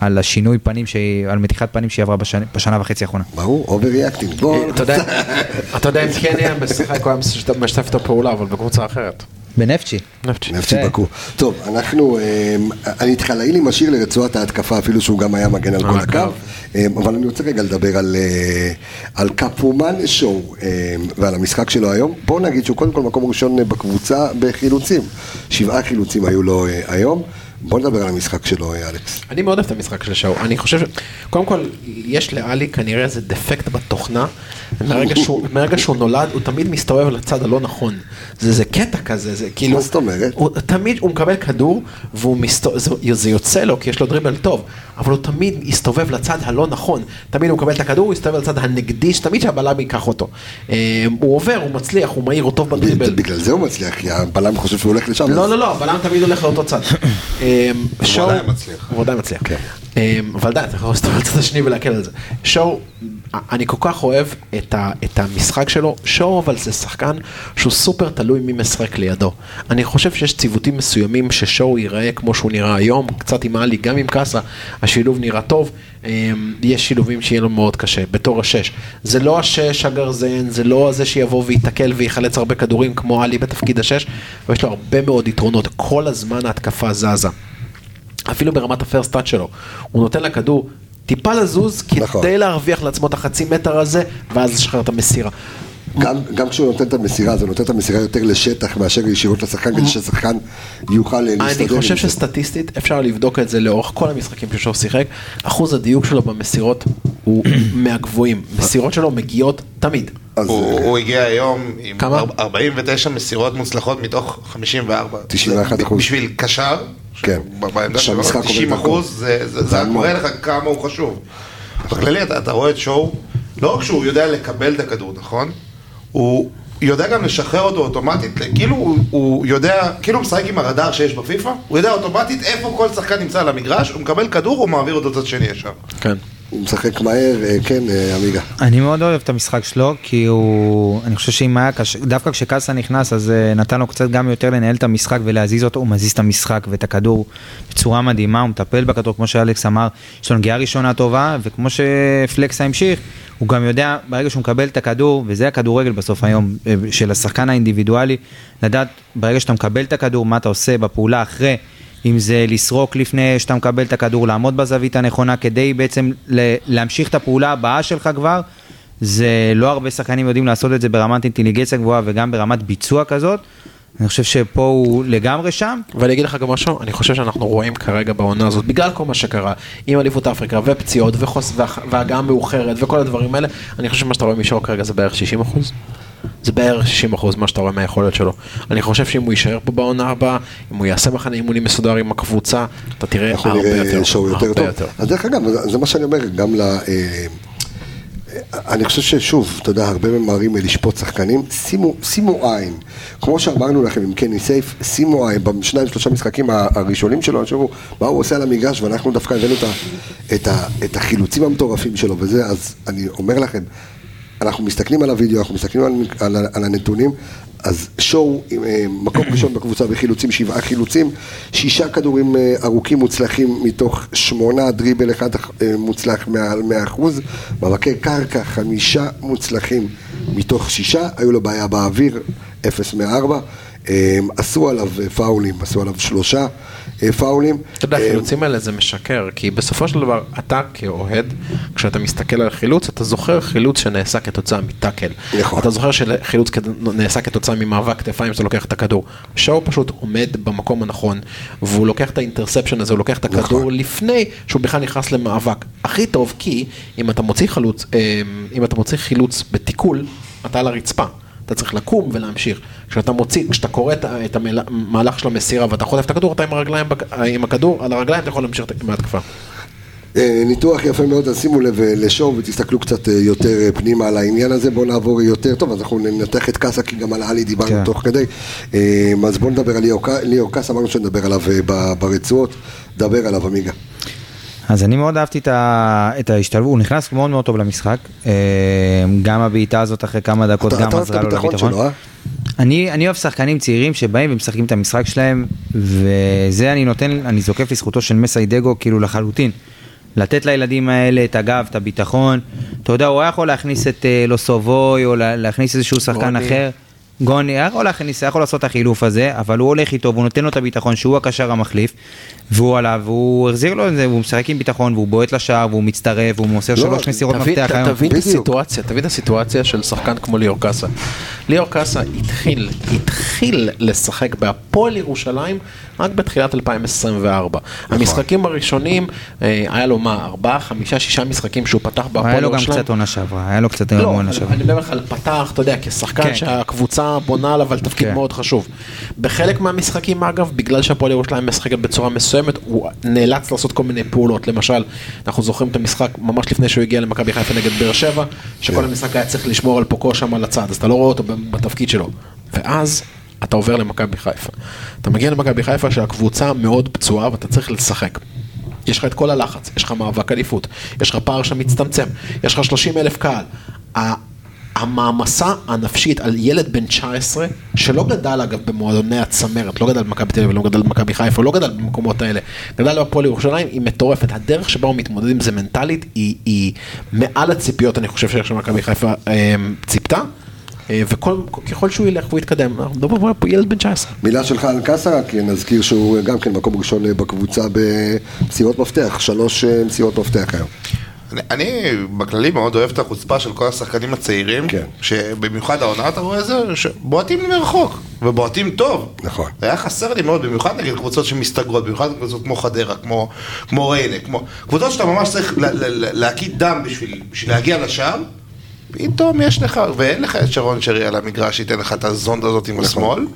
על השינוי פנים, שהיא, על מתיחת פנים שהיא עברה בשנה, בשנה וחצי האחרונה. ברור, overreacting. בוא, אתה יודע, אתה יודע אם כן היה משחק, הוא היה משתף את הפעולה, אבל בקבוצה אחרת. בנפצ'י. נפצ'י. נפצ'י כן. בקו. טוב, אנחנו, אמ, אני את חלאילי משאיר לרצועת ההתקפה, אפילו שהוא גם היה מגן על כל הקו. אמ, אבל אני רוצה רגע לדבר על, אה, על קפומן שואו אמ, ועל המשחק שלו היום. בואו נגיד שהוא קודם כל מקום ראשון בקבוצה בחילוצים. שבעה חילוצים היו לו אה, היום. בואו נדבר על המשחק שלו, אלכס. אני מאוד אוהב את המשחק של שואו, אני חושב ש... קודם כל, יש לאלי כנראה איזה דפקט בתוכנה, מרגע [LAUGHS] שהוא, מרגע שהוא נולד, הוא תמיד מסתובב לצד הלא נכון. זה איזה קטע כזה, זה כאילו... מה זאת אומרת? הוא, תמיד הוא מקבל כדור, והוא מסתובב, זה, זה יוצא לו, כי יש לו דריבל טוב, אבל הוא תמיד יסתובב לצד הלא נכון. תמיד הוא מקבל את הכדור, הוא יסתובב לצד הנגדי, שתמיד שהבלם ייקח אותו. אה, הוא עובר, הוא מצליח, הוא מהיר, הוא טוב בדריבל. בגלל זה הוא מצליח, כי הבלם חושב שהוא הולך לשם. לא, לא, לא, הבלם תמיד הולך לאותו צד. [COUGHS] אה, שואו- עדיין מצליח. הוא עדיין מצליח. כן. אה, אבל די, אתה יכול להסתובב לצד השני ולהקל על זה. שואו, אני כל כך אוהב את ה- את המשחק שלו. שואו אבל זה שחקן שהוא סופר תלוי מי משחק לידו. אני חושב שיש ציוותים מסוימים ששואו ייראה כמו שהוא נראה היום, קצת עם עלי, גם עם קאסה, השילוב נראה טוב. אה, יש שילובים שיהיה לו מאוד קשה, בתור השש. זה לא השש הגרזן, זה לא הזה שיבוא וייתקל ויחלץ הרבה כדורים כמו עלי בתפקיד השש, ויש לו הרבה מאוד יתרונות. כל הזמן ההתקפה זזה. אפילו ברמת הפרסט טאץ' שלו. הוא נותן לכדור טיפה לזוז כדי נכון. להרוויח לעצמו את החצי מטר הזה, ואז לשחרר את המסירה. גם, גם כשהוא נותן את המסירה, אז הוא נותן את המסירה יותר לשטח מאשר ישירות לשחקן, כדי שהשחקן יוכל להסתדר אני חושב זה. שסטטיסטית אפשר לבדוק את זה לאורך כל המשחקים ששוב שיחק, אחוז הדיוק שלו במסירות הוא [CLEARS THROAT] מהגבוהים. מסירות שלו מגיעות תמיד. אז, הוא אה, הוא הגיע היום עם כמה? 49 מסירות מוצלחות מתוך 54. 91 אחוז. בשביל קשר, כן. בעמדה שלו, שהמשחק עובד 90 דרכו. אחוז, זה- זה זה זה המון. מראה לך כמה הוא חשוב. בכללי אתה אתה רואה את שואו, לא רק שהוא יודע לקבל את הכדור, נכון? הוא יודע גם לשחרר אותו אוטומטית, כאילו הוא- הוא יודע, כאילו הוא משחק עם הרדאר שיש בפיפא, הוא יודע אוטומטית איפה כל שחקן נמצא על המגרש, הוא מקבל כדור, הוא מעביר אותו צד שני ישר. כן. הוא משחק מהר, אה, כן, אה, עמיגה. אני מאוד אוהב את המשחק שלו, כי הוא, אני חושב שאם היה קשה, דווקא כשקאסה נכנס, אז אה, נתן לו קצת גם יותר לנהל את המשחק ולהזיז אותו, הוא מזיז את המשחק ואת הכדור בצורה מדהימה, הוא מטפל בכדור, כמו שאלכס אמר, יש לו נגיעה ראשונה טובה, וכמו שפלקסה המשיך, הוא גם יודע, ברגע שהוא מקבל את הכדור, וזה הכדורגל בסוף היום, של השחקן האינדיבידואלי, לדעת ברגע שאתה מקבל את הכדור, מה אתה עושה בפעולה אחרי. אם זה לסרוק לפני שאתה מקבל את הכדור, לעמוד בזווית הנכונה כדי בעצם להמשיך את הפעולה הבאה שלך כבר, זה לא הרבה שחקנים יודעים לעשות את זה ברמת אינטליגנציה גבוהה וגם ברמת ביצוע כזאת. אני חושב שפה הוא לגמרי שם. ואני אגיד לך גם משהו, אני חושב שאנחנו רואים כרגע בעונה הזאת, בגלל כל מה שקרה, עם אליפות אפריקה ופציעות וחוס, והגעה מאוחרת וכל הדברים האלה, אני חושב שמה שאתה רואה משור כרגע זה בערך 60 אחוז. זה בערך 60 אחוז מה שאתה רואה מהיכולת שלו. אני חושב שאם הוא יישאר פה בעונה הבאה, אם הוא יעשה מחנה אימונים מסודר עם הקבוצה, אתה תראה הרבה יותר. שואו יותר הרבה טוב. אז דרך אגב, זה- מה שאני אומר, גם ל... אה, אני חושב ששוב, אתה יודע, הרבה ממהרים לשפוט שחקנים, שימו, שימו עין. כמו שאמרנו לכם עם קני סייף, שימו עין בשניים שלושה משחקים הראשונים שלו, תחשבו מה הוא עושה על המגרש, ואנחנו דווקא הבאנו את, ה, את, ה, את החילוצים המטורפים שלו וזה, אז אני אומר לכם, אנחנו מסתכלים על הוידאו, אנחנו מסתכלים על, על, על הנתונים, אז שואו, אה, מקום ראשון בקבוצה בחילוצים, שבעה חילוצים, שישה כדורים אה, ארוכים מוצלחים מתוך שמונה, דריבל אחד אה, מוצלח מעל 100%, מאבקי קרקע, חמישה מוצלחים מתוך שישה, היו לו בעיה באוויר, 0 מ-4, עשו עליו פאולים, עשו עליו שלושה פאולים. אתה יודע, אה, החילוצים האלה זה משקר, כי בסופו של דבר, אתה כאוהד, כשאתה מסתכל על חילוץ, אתה זוכר חילוץ שנעשה כתוצאה מטאקל. נכון. אתה זוכר שחילוץ נעשה כתוצאה ממאבק כתפיים שאתה לוקח את הכדור. שואו פשוט עומד במקום הנכון, והוא לוקח את האינטרספשן הזה, הוא לוקח את הכדור נכון. לפני שהוא בכלל נכנס למאבק. הכי טוב, כי אם אתה מוציא חלוץ, אה, אם אתה מוציא חילוץ בתיקול, אתה על הרצפה. אתה צריך לקום ולהמשיך. כשאתה מוציא, כשאתה קורא את המהלך של המסירה ואתה חוטף את הכדור, אתה עם הרגליים, עם הכדור על הרגליים, אתה יכול להמשיך ההתקפה. אה, ניתוח יפה מאוד, אז שימו לב אה, לשואו ותסתכלו קצת אה, יותר פנימה על העניין הזה, בואו נעבור יותר טוב, אז אנחנו ננתח את קאסה, כי גם על עלי דיברנו כן. תוך כדי, אז בואו נדבר על ליאור קאסה, אמרנו שנדבר עליו ברצועות, דבר עליו עמיגה. אז אני מאוד אהבתי את, ה... את ההשתלבות, הוא נכנס מאוד מאוד טוב למשחק. אה, גם הבעיטה הזאת אחרי כמה דקות אתה גם אתה עזרה לו לביטחון. שלו, אה? אני, אני אוהב שחקנים צעירים שבאים ומשחקים את המשחק שלהם, וזה אני נותן, אני זוקף לזכותו של מסיידגו כאילו לחלוטין. לתת לילדים האלה את הגב, את הביטחון. אתה יודע, הוא היה יכול להכניס את אה, לוסובוי, או לה- להכניס איזשהו שחקן. אחר. גוני, היה יכול להכניס, היה יכול לעשות את החילוף הזה, אבל הוא הולך איתו והוא נותן לו את הביטחון שהוא הקשר המחליף, והוא עליו, והוא החזיר לו את זה, והוא משחק עם ביטחון, והוא בועט לשער, והוא מצטרף, והוא מוסר לא, שלוש מסירות מפתח ת- היום. תבין את. הסיטואציה, תבין את הסיטואציה של שחקן כמו ליאור קאסה. ליאור קאסה התחיל, התחיל לשחק בהפועל ירושלים רק בתחילת 2024. נכון. המשחקים הראשונים, אה, היה לו מה, ארבעה, חמישה, שישה משחקים שהוא פתח היה בהפועל לו גם ירושלים. קצת עונה שעברה, היה לו קצת לא, עונה שעברה. אני מדבר לך על פתח, אתה יודע, כשחקן כן, שהקבוצה בונה עליו על תפקיד כן. מאוד חשוב. בחלק מהמשחקים אגב, בגלל שהפועל ירושלים משחקת בצורה מסוימת, הוא נאלץ לעשות כל מיני פעולות. למשל, אנחנו זוכרים את המשחק ממש לפני שהוא הגיע למכבי חיפה נגד באר שבע, שכל המשחק היה צריך לשמור על פוקו שם על הצד, אז אתה לא רואה אותו בתפקיד שלו. ואז... אתה עובר למכבי חיפה. אתה מגיע למכבי חיפה שהקבוצה מאוד פצועה ואתה צריך לשחק. יש לך את כל הלחץ, יש לך מאבק אליפות, יש לך פער שמצטמצם, יש לך 30 אלף קהל. המעמסה הנפשית על ילד בן 19, שלא גדל אגב במועדוני הצמרת, לא גדל במכבי תל אביב, לא גדל במכבי חיפה, לא גדל במקומות האלה, גדל בהפועל ירושלים, היא מטורפת. הדרך שבה הוא מתמודד עם זה מנטלית, היא, היא מעל הציפיות, אני חושב שאיך שמכבי חיפה אה, ציפתה. אה, וככל שהוא ילך והוא יתקדם, אנחנו מדברים פה ילד בן 19. מילה שלך על קאסה, רק נזכיר שהוא גם כן מקום ראשון בקבוצה במסירות מפתח, שלוש אה, מסירות מפתח היום. אני, אני בכללי מאוד אוהב את החוצפה של כל השחקנים הצעירים, כן. שבמיוחד העונה אתה רואה את זה, שבועטים מרחוק, ובועטים טוב. נכון. היה חסר לי מאוד, במיוחד נגד קבוצות שמסתגרות, במיוחד קבוצות כמו חדרה, כמו, כמו ריינה, כמו... קבוצות שאתה ממש צריך ל- ל- ל- להקיד דם בשביל, בשביל להגיע לשער, פתאום יש לך, ואין לך את שרון שרי על המגרש שייתן לך את הזונד הזאת עם השמאל.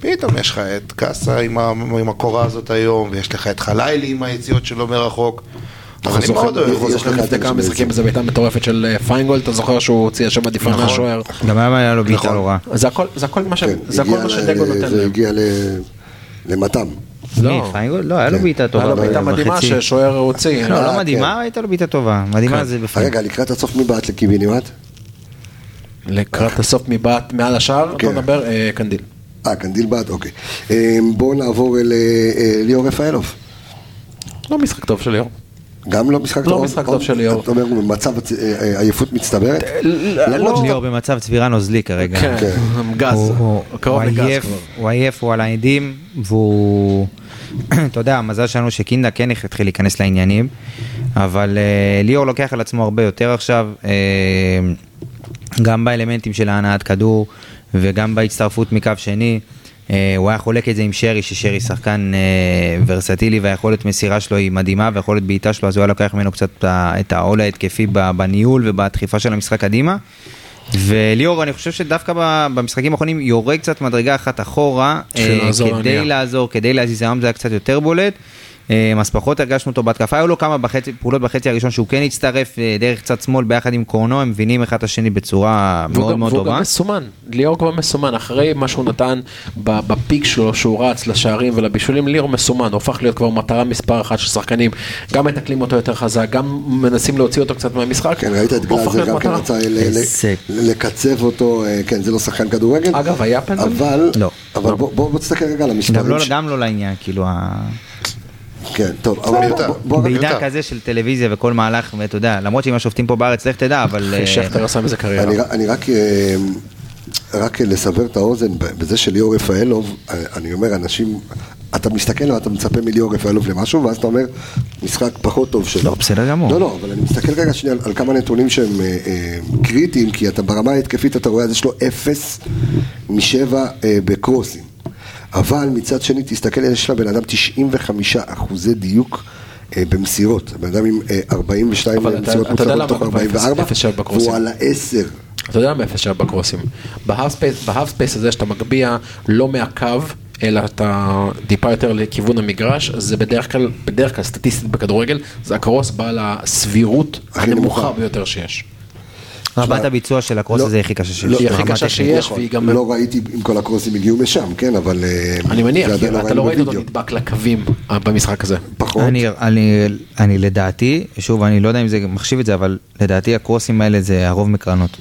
פתאום יש לך את קאסה עם, עם הקורה הזאת היום, ויש לך את חלילי עם היציאות שלו מרחוק. אני מאוד אוהב. יש לך לפני כמה משחקים איזה בעיטה מטורפת של אה, פיינגולד, אתה זוכר שהוא הוציא שם עדיפה נכון. מהשוער? גם היום היה לו בעיטה נכון. לא רעה. זה הכל, זה הכל מה כן, שדגו נותן זה. הגיע למתם. מי, פיינגולד? לא, היה לו כן. בעיטה טובה. היה לו בעיטה מדהימה. ששוער הוציא. לא, אה, לא מדהימה, הייתה לו בעיטה טובה. מדהימה זה בפנים. רגע, לקראת הסוף מי בעט לקיבינימט? לקראת הסוף מי בעט מעל השער, כן. בוא נדבר, אה, קנדיל. אה, קנדיל בעט, אוקיי. אה, בואו נעבור אל אה, ליאור רפאלוב. לא משחק טוב של ליאור. גם לא משחק לא טוב? משחק עוד- טוב של ליאור. אתה אומר, הוא במצב עייפות מצטברת? לא, ליאור במצב צבירה נוזלי כרגע. כן, כן. גז, קרוב לגז. הוא עייף, הוא על העדים, והוא... [CLEARS THROAT] אתה יודע, המזל שלנו שקינדה כן התחיל להיכנס לעניינים, אבל ליאור לוקח על עצמו הרבה יותר עכשיו, גם באלמנטים של ההנעת כדור וגם בהצטרפות מקו שני. אה, הוא היה חולק את זה עם שרי, ששרי שחקן אה, ורסטילי והיכולת מסירה שלו היא מדהימה והיכולת בעיטה שלו, אז הוא היה לוקח ממנו קצת את העול ההתקפי בניהול ובדחיפה של המשחק קדימה. וליאור, אני חושב שדווקא במשחקים האחרונים יורד קצת מדרגה אחת אחורה, אה, כדי. לעזור, כדי להזיז, היום זה היה קצת יותר בולט. אה, אז פחות הרגשנו אותו בהתקפה, היו לו כמה בחצי, פעולות בחצי הראשון שהוא כן הצטרף אה, דרך צד שמאל ביחד עם קורנו, הם מבינים אחד את השני בצורה והוא מאוד גם- מאוד והוא טובה. גם מסומן, ליאור כבר מסומן, אחרי מה שהוא נתן ב- בפיק שלו, שהוא רץ לשערים ולבישולים, ליאור מסומן, הוא הפך להיות כבר מטרה מספר אחת של שחקנים, גם מתקלים אותו יותר חזק, גם מנסים להוציא אותו קצת מהמשחק, כן, ראית את גלאזר גם כן. רצה ל- ל- איזה- לקצב אותו, אה, כן, זה לא שחקן כדורגל. אגב, היה פנדל? אבל, לא. אבל לא. בוא בוא- בוא תסתכל רגע על גם המספרים. לא, ש- גם לא לעניין, כאילו, ה- כן, טוב, אבל בוא- מיותר. בעידן כזה של טלוויזיה וכל מהלך, ואתה יודע, למרות שאם השופטים פה בארץ, לך תדע, אבל... אה, שכטר עשה מזה קריירה. אני, רק, אה, רק לסבר את האוזן בזה שליאור רפאלוב, אה, אני אומר, אנשים, אתה מסתכל ואתה מצפה מליאור רפאלוב למשהו, ואז אתה אומר, משחק פחות טוב שלו. לא, בסדר גמור. לא, לא, אבל אני מסתכל רגע שנייה על, על כמה נתונים שהם אה, אה, קריטיים, כי אתה ברמה ההתקפית אתה רואה, אז יש לו אפס משבע אה, בקרוסים. אבל מצד שני, תסתכל, יש לבן אדם 95 אחוזי דיוק. אה, במסירות, בן אדם עם אה, 42 אבל אתה- מסירות מוצלחות מתוך באפס- 44, אפס שבע בקרוסים? והוא על העשר. אתה יודע מה אפס שהיה בקרוסים. ב half space, הזה שאתה מגביה לא מהקו, אלא אתה טיפה יותר לכיוון המגרש, זה בדרך כלל, בדרך כלל סטטיסטית בכדורגל, זה הקרוס בעל הסבירות הנמוכה נמוכה. ביותר שיש. רמת הביצוע של הקרוס לא- הזה היא הכי קשה שיש. לא- היא הכי קשה. שיש. והיא גם... לא ראיתי אם כל הקרוסים הגיעו משם, כן, אבל... אה, אני מניח, עדיין אתה לא ראית אותו. נדבק לקווים אה, במשחק הזה. פחות. אני, אני, אני לדעתי, שוב, אני לא יודע אם זה מחשיב את זה, אבל לדעתי הקרוסים האלה זה הרוב מקרנות.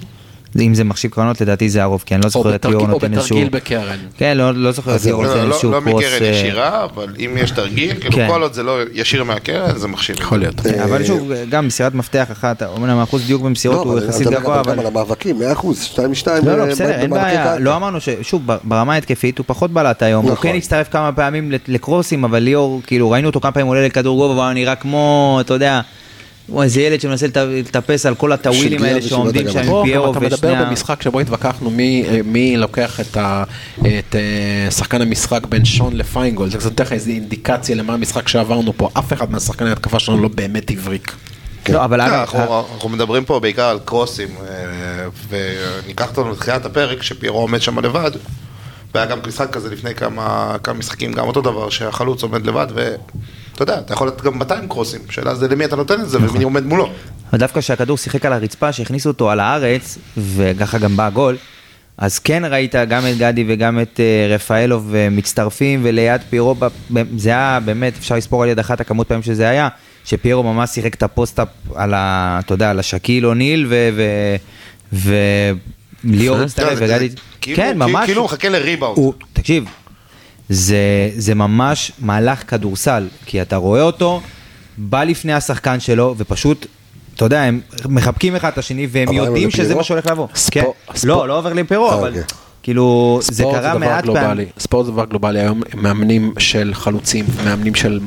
אם זה מחשיב קרנות, לדעתי זה הרוב, כי אני לא או זוכר את ליאור או נותן איזשהו... בתרגיל בקרן. כן, לא לא זוכר את ליאור נותן לא, איזשהו לא, לא. מקרן אה, ישירה, אבל אם יש תרגיל, כאילו כן. כל עוד זה לא ישיר מהקרן, זה מחשיב. יכול להיות. כן, אבל שוב, גם מסירת מפתח אחת, אמנם האחוז דיוק במסירות לא, הוא יחסית גבוה, גם אבל... על המאבקים, 100%, 2 מ-2. לא, לא, בסדר, אין בעיה, לא אמרנו ש... שוב, ברמה ההתקפית הוא פחות בלט היום, הוא נכון. כן הצטרף כמה פעמים לקרוסים, אבל ליאור, כאילו, ראינו אותו כמה פעמים עולה לכדור גובה, אבל הוא נראה כמו, אתה יודע, הוא איזה ילד שמנסה לט- לטפס על כל הטאווילים האלה שעומדים. שם עם פיירו אתה ושני מדבר. במשחק שבו התווכחנו מי, אה, מי לוקח את, ה, את אה, שחקן המשחק בין שון לפיינגולד, זה קצת נותן לך איזו אינדיקציה למה המשחק שעברנו פה, אף אחד מהשחקני ההתקפה שלנו לא באמת הבריק. לא, אבל כן, אגב, אנחנו אנחנו מדברים פה בעיקר על קרוסים, אה, וניקח אותנו לתחילת הפרק, שפיירו עומד שם לבד, והיה גם משחק כזה לפני כמה כמה משחקים, גם אותו דבר, שהחלוץ עומד לבד, ואתה יודע, אתה יכול לתת גם 200 קרוסים, שאלה זה למי אתה נותן את זה נכון. ומי עומד מולו. אבל דווקא כשהכדור שיחק על הרצפה, שהכניסו אותו על הארץ, וככה גם בא הגול, אז כן ראית גם את גדי וגם את אה, רפאלוב אה, מצטרפים, וליד פיירו, ב- זה היה באמת, אפשר לספור על יד אחת הכמות פעמים שזה היה, שפיירו ממש שיחק את ה post-up על ה... אתה יודע, על השאקיל אוניל, ו... ו... אתה יודע, זה- וגדי... כאילו- כן, ממש. כאילו הוא מחכה לריבאונד. תקשיב, זה, זה ממש מהלך כדורסל, כי אתה רואה אותו, בא לפני השחקן שלו, ופשוט, אתה יודע, הם מחבקים אחד את השני, והם יודעים שזה? מה שהולך לבוא. ספו- כן. ספו- לא, לא עובר לפירו, אה, אבל אוקיי. כאילו, זה קרה דבר מעט גלובלי. פעמים. ספורט זה דבר גלובלי, היום מאמנים של חלוצים, מאמנים של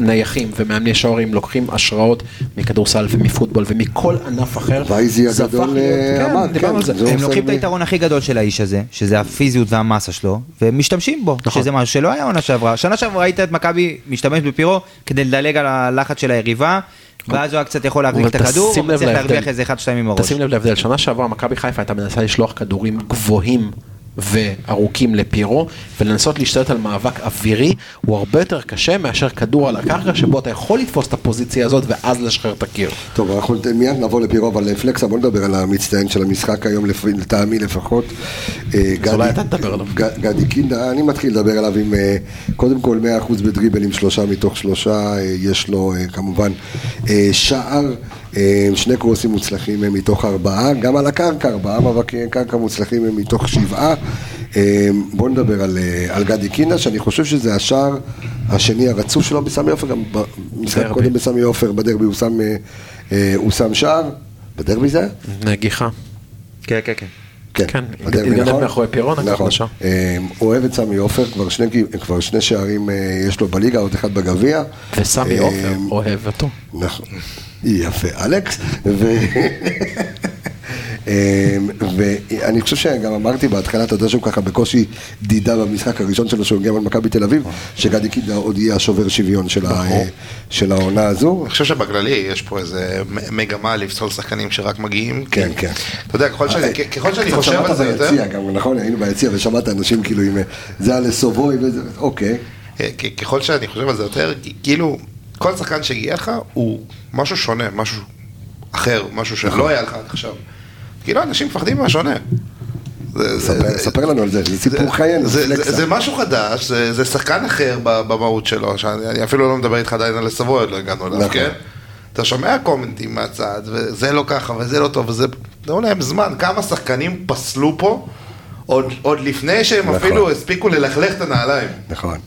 נייחים ומאמני שוערים לוקחים השראות מכדורסל ומפוטבול ומכל ענף אחר. וייזי זה הגדול אה, כן, דיברנו על זה. זה הם לוקחים את היתרון הכי גדול של האיש הזה, שזה הפיזיות והמסה שלו, ומשתמשים בו, נכון. שזה משהו שלא היה עונה שעברה. שנה שעברה ראית את מכבי משתמש בפירו כדי לדלג על הלחץ של היריבה, ואז הוא היה קצת יכול להחזיק את הכדור, הוא מצליח להבדל. להרוויח איזה 1-2 עם הראש. תשים לב להבדל, שנה שעברה מכבי חיפה הייתה מנסה לשלוח כדורים גבוהים וארוכים לפירו, ולנסות להשתלט על מאבק אווירי, הוא הרבה יותר קשה מאשר כדור על הקרקע, שבו אתה יכול לתפוס את הפוזיציה הזאת ואז לשחרר את הקיר. טוב, אנחנו מיד נעבור לפירו, אבל פלקסה, בוא נדבר על המצטיין של המשחק היום, לטעמי לפחות. אה, גדי- אולי אתה תדבר עליו. גדי קינדה, אני מתחיל לדבר עליו עם, אה, קודם כל 100% בדריבלים, שלושה מתוך שלושה, אה, יש לו כמובן שער, שני קורסים מוצלחים אה, מתוך ארבעה, גם על הקרקע, ארבעה מאבקי קרקע מוצלחים אה, מתוך שבעה. אה, בואו נדבר על, אה, על גדי קינדה, שאני חושב שזה השער השני הרצוף שלו בסמי עופר, גם במשחק. קודם בסמי עופר, בדרבי הוא שם, אה, אה, הוא שם שער, בדרבי זה היה? נגיחה. כן, כן, כן. כן, כן, התגנב נכון? מאחורי פירון, נכון. לשער. אה, אוהב את סמי עופר, כבר שני, כבר שני שערים אה, יש לו בליגה, עוד אחד בגביע. וסמי אה, עופר אוהב אותו. נכון, יפה, אלכס. [LAUGHS] אמ, ואני חושב שגם אמרתי בהתחלה, אתה יודע שהוא ככה בקושי דידה במשחק הראשון שלו שהוא הגיע על מכבי תל אביב, שגדי קידה עוד יהיה השובר שוויון של ה- של העונה הזו. אני חושב שבכללי יש פה איזה מגמה לפסול שחקנים שרק מגיעים. כן, כן. אתה יודע, ככל שאני- כ- ככל שאני חושב שמעת על זה יותר, ביציע גם, נכון, היינו ביציע ושמעת אנשים כאילו עם אה, זה היה לסובוי וזה, אוקיי. כ- ככל שאני חושב על זה יותר, כאילו, כל שחקן שהגיע לך הוא משהו שונה, משהו אחר, משהו נכון. שלא היה לך עד עכשיו. כאילו, אנשים מפחדים מהשונה. ספר- לנו על זה, זה סיפור חיינו, זה- משהו חדש, זה שחקן אחר במהות שלו, שאני אני אפילו לא מדבר איתך עדיין על לסבוי, עוד לא הגענו אליו, נכון. כן? אתה שומע קומנטים מהצד, וזה לא ככה, וזה לא טוב, וזה... תנו להם זמן, כמה שחקנים פסלו פה, עוד עוד לפני שהם נכון. אפילו הספיקו ללכלך את הנעליים. נכון.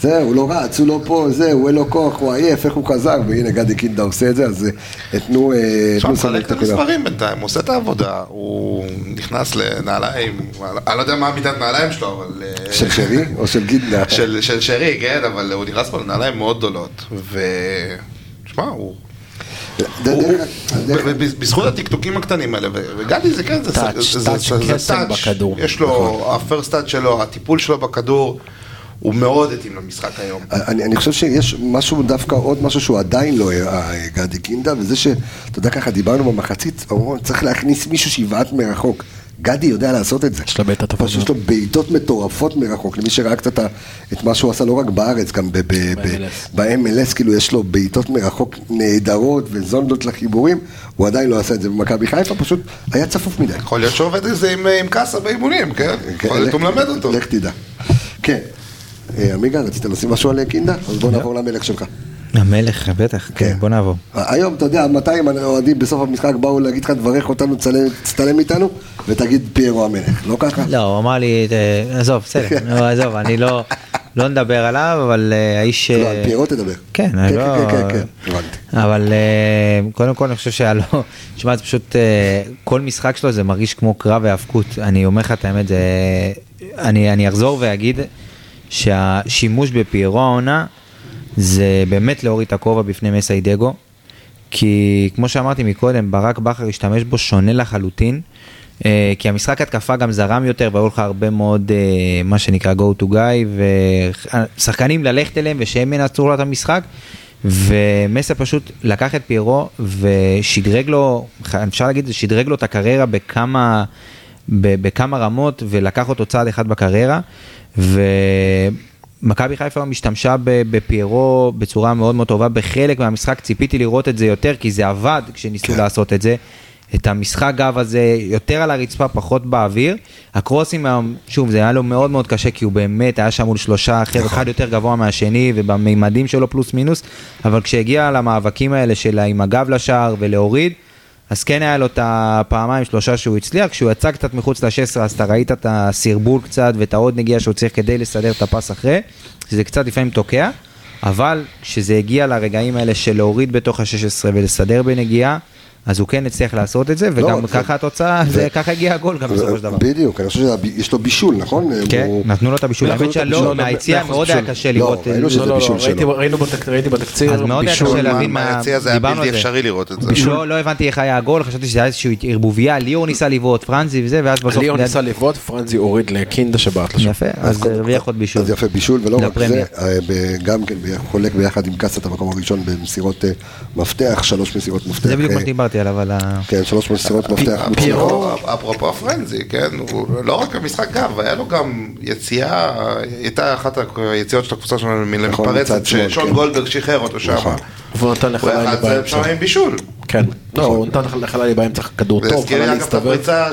זהו, הוא לא רץ, הוא לא פה, זהו, אין לו כוח, הוא עייף, איך הוא חזר, והנה גדי קינדה עושה את זה, אז אה, תנו... אה, עכשיו, סמל מחלק את. המספרים בינתיים, הוא עושה את העבודה, הוא נכנס לנעליים, אני לא יודע מה המידת נעליים שלו, אבל... אה, של שרי או של גינדה? של, של שרי, כן, אבל הוא נכנס פה לנעליים מאוד גדולות, ו... שמע, הוא... בזכות הטקטוקים הקטנים האלה, וגדי זה כן, זה טאץ'. יש לו, הפרסט טאץ' שלו, הטיפול שלו בכדור, הוא מאוד התאים למשחק היום. אני, אני חושב שיש משהו, דווקא עוד משהו שהוא עדיין לא הראה גדי קינדה, וזה שאתה יודע ככה, דיברנו במחצית, אמרו, צריך להכניס מישהו שיבעט מרחוק. גדי יודע לעשות את זה. יש לו בעיטה טובה פשוט יש לו בעיטות מטורפות מרחוק, למי שראה קצת את מה שהוא עשה לא רק בארץ, גם ב-MLS. כאילו יש לו בעיטות מרחוק נהדרות וזונדות לחיבורים, הוא עדיין לא עשה את זה במכבי חיפה, פשוט היה צפוף מדי. יכול להיות שעובד את זה עם, קאסה באימונים, כן? כן, יכול להיות הוא מלמד אותו. לך תדע. כן. אה, עמיגה, רצית לשים משהו על קינדה? אז בוא נעבור למלך שלך. המלך, בטח, כן, בוא נעבור. היום, אתה יודע, 200 אוהדים בסוף המשחק באו להגיד לך, תברך אותנו, תצטלם איתנו, ותגיד פיירו המלך, לא ככה? לא, הוא אמר לי, אה, עזוב, בסדר, [LAUGHS] עזוב, אני לא, לא נדבר עליו, אבל אה, האיש... לא, אה, על פיירו תדבר. כן, אני כן, לא... כן, כן, כן, הבנתי. אבל אה, קודם כל אני חושב שהיה לו, תשמע, זה פשוט, אה, כל משחק שלו זה מרגיש כמו קרב והאבקות. אני אומר לך את האמת, זה... אני, אני אחזור ואגיד שהשימוש בפיירו העונה זה באמת להוריד את הכובע בפני מסיידגו. כי כמו שאמרתי מקודם, ברק בכר השתמש בו שונה לחלוטין. אה, כי המשחק התקפה גם זרם יותר והיו לך הרבה מאוד אה, מה שנקרא go to guy ושחקנים ללכת אליהם ושהם ינצרו לו את המשחק ומסה פשוט לקח את פיירו ושדרג לו, אפשר להגיד, שדרג לו את הקריירה בכמה, בכמה רמות ולקח אותו צעד אחד בקריירה. ומכבי חיפה משתמשה בפיירו בצורה מאוד מאוד טובה בחלק מהמשחק, ציפיתי לראות את זה יותר כי זה עבד כשניסו כן. לעשות את זה. את המשחק גב הזה יותר על הרצפה, פחות באוויר. הקרוסים, שוב, זה היה לו מאוד מאוד קשה, כי הוא באמת היה שם מול שלושה אחר, אחד יותר גבוה מהשני, ובמימדים שלו פלוס מינוס, אבל כשהגיע למאבקים האלה של עם הגב לשער ולהוריד, אז כן היה לו את הפעמיים שלושה שהוא הצליח, כשהוא יצא קצת מחוץ ל-16 אז אתה ראית את הסרבול קצת ואת העוד נגיעה שהוא צריך כדי לסדר את הפס אחרי, שזה קצת לפעמים תוקע, אבל כשזה הגיע לרגעים האלה של להוריד בתוך ה-16 ולסדר בנגיעה, אז הוא כן הצליח לעשות את זה, וגם ו- ככה התוצאה, זה ככה הגיע הגול גם בסופו של דבר. בדיוק, אני חושב שיש לו בישול, נכון? כן, הוא- נתנו לו את הבישול, מאה האמת שלא, בישול, אחוז מאוד היה בישול. קשה לא, לראות, ראינו אה, שזה לא, לא, בישול לא, ראיתי- שלו. ראינו בתק- ראיתי בתקציר, אז מאוד היה בישול, קשה מה- להבין מה- מהיציע זה היה דיברנו בלתי על זה. אפשרי לראות את זה. לא, לא הבנתי איך היה הגול, חשבתי שזה היה איזושהי ערבוביה, ליאור ניסה לבעוט, פרנזי וזה, ואז בסוף... ליאון ניסה לבעוט, פרנזי הוריד לקינדה שבעט לשם. יפה, אז הרוויח עוד בישול. אז יפה, בישול, ולא רק זה, לפרמיה. ב- גם כן ב- חולק ביחד עם קאסה את המקום הראשון במסירות מפתח, שלוש מסירות מפתח. זה בדיוק מה שדיברתי עליו, על ה... כן, שלוש מסירות מפתח. אפרופו הפרנזי, כן, הוא לא רק המשחק גב, היה לו גם יציאה, הייתה אחת היציאות של הקבוצה שלנו נכון, למפרצת, מצד שמאל, ששון כן. גולדברג שחרר אותו שם. נכון. והוא נתן לך הוא היה אחד באמצע. עם בישול. כן, לא, הוא נתן לך לחללי באמצע כדור זה טוב, הזכיר לי חלל אגב את להסתובב. הפריצה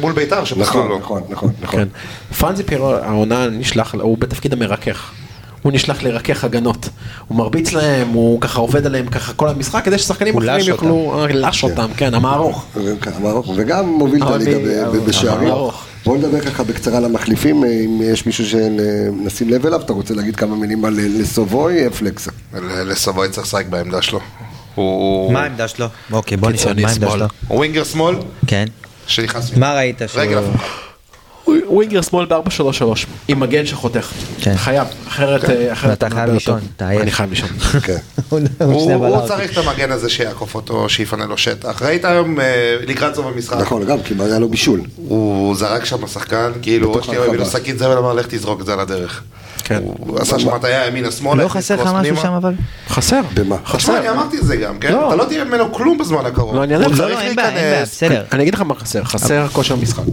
מול ביתר שפסלו נכון, לו. נכון, נכון, נכון. כן. פרנזי פירו, העונה נשלח, הוא בתפקיד המרכך. הוא נשלח לרכך הגנות. הוא מרביץ להם, הוא ככה עובד עליהם ככה כל המשחק, כדי ששחקנים אחרים יוכלו, אה, לש אותם, כן, המערוך. כמה ארוך, וגם מוביל את הליגה בשערים. בואו נדבר ככה בקצרה על המחליפים, אה, אם יש מישהו שנשים לב אליו, אתה רוצה להגיד כמה מילים על אה, לסובוי, פלקסה. ל- לסבוי צריך לשחק בעמדה שלו. מה העמדה שלו? אוקיי, בוא נשאל, מה העמדה. שלו? ווינגר שמאל כן. שנכנס... מה ראית שהוא... רגל הפוכה. ווינגר שמאל ב-4-3-3, עם מגן שחותך. כן. חייב, אחרת אה, אחרת אתה חייב לישון. אתה עייף. אני חייב לישון. [LAUGHS] כן. [LAUGHS] הוא בלהות. צריך את המגן הזה שיעקוף אותו, שיפנה לו שטח. ראית היום אה, לקראת סוף המשחק, נכון, גם, כי היה לו בישול. הוא זרק שם שחקן, כאילו, או שתהיה הביא לו. שקית זבל, אמר לך תזרוק את זה על הדרך. כן. הוא עשה שם הטעיה ימינה שמאלה. לא חסר לך משהו. שם אבל? חסר. במה? תשמע, אני אמרתי את זה גם, כן? לא. אתה לא תראה ממנו כלום בזמן הקרוב. לא, אני. לא, לא. אני אגיד לך מה חסר, חסר כושר משחק.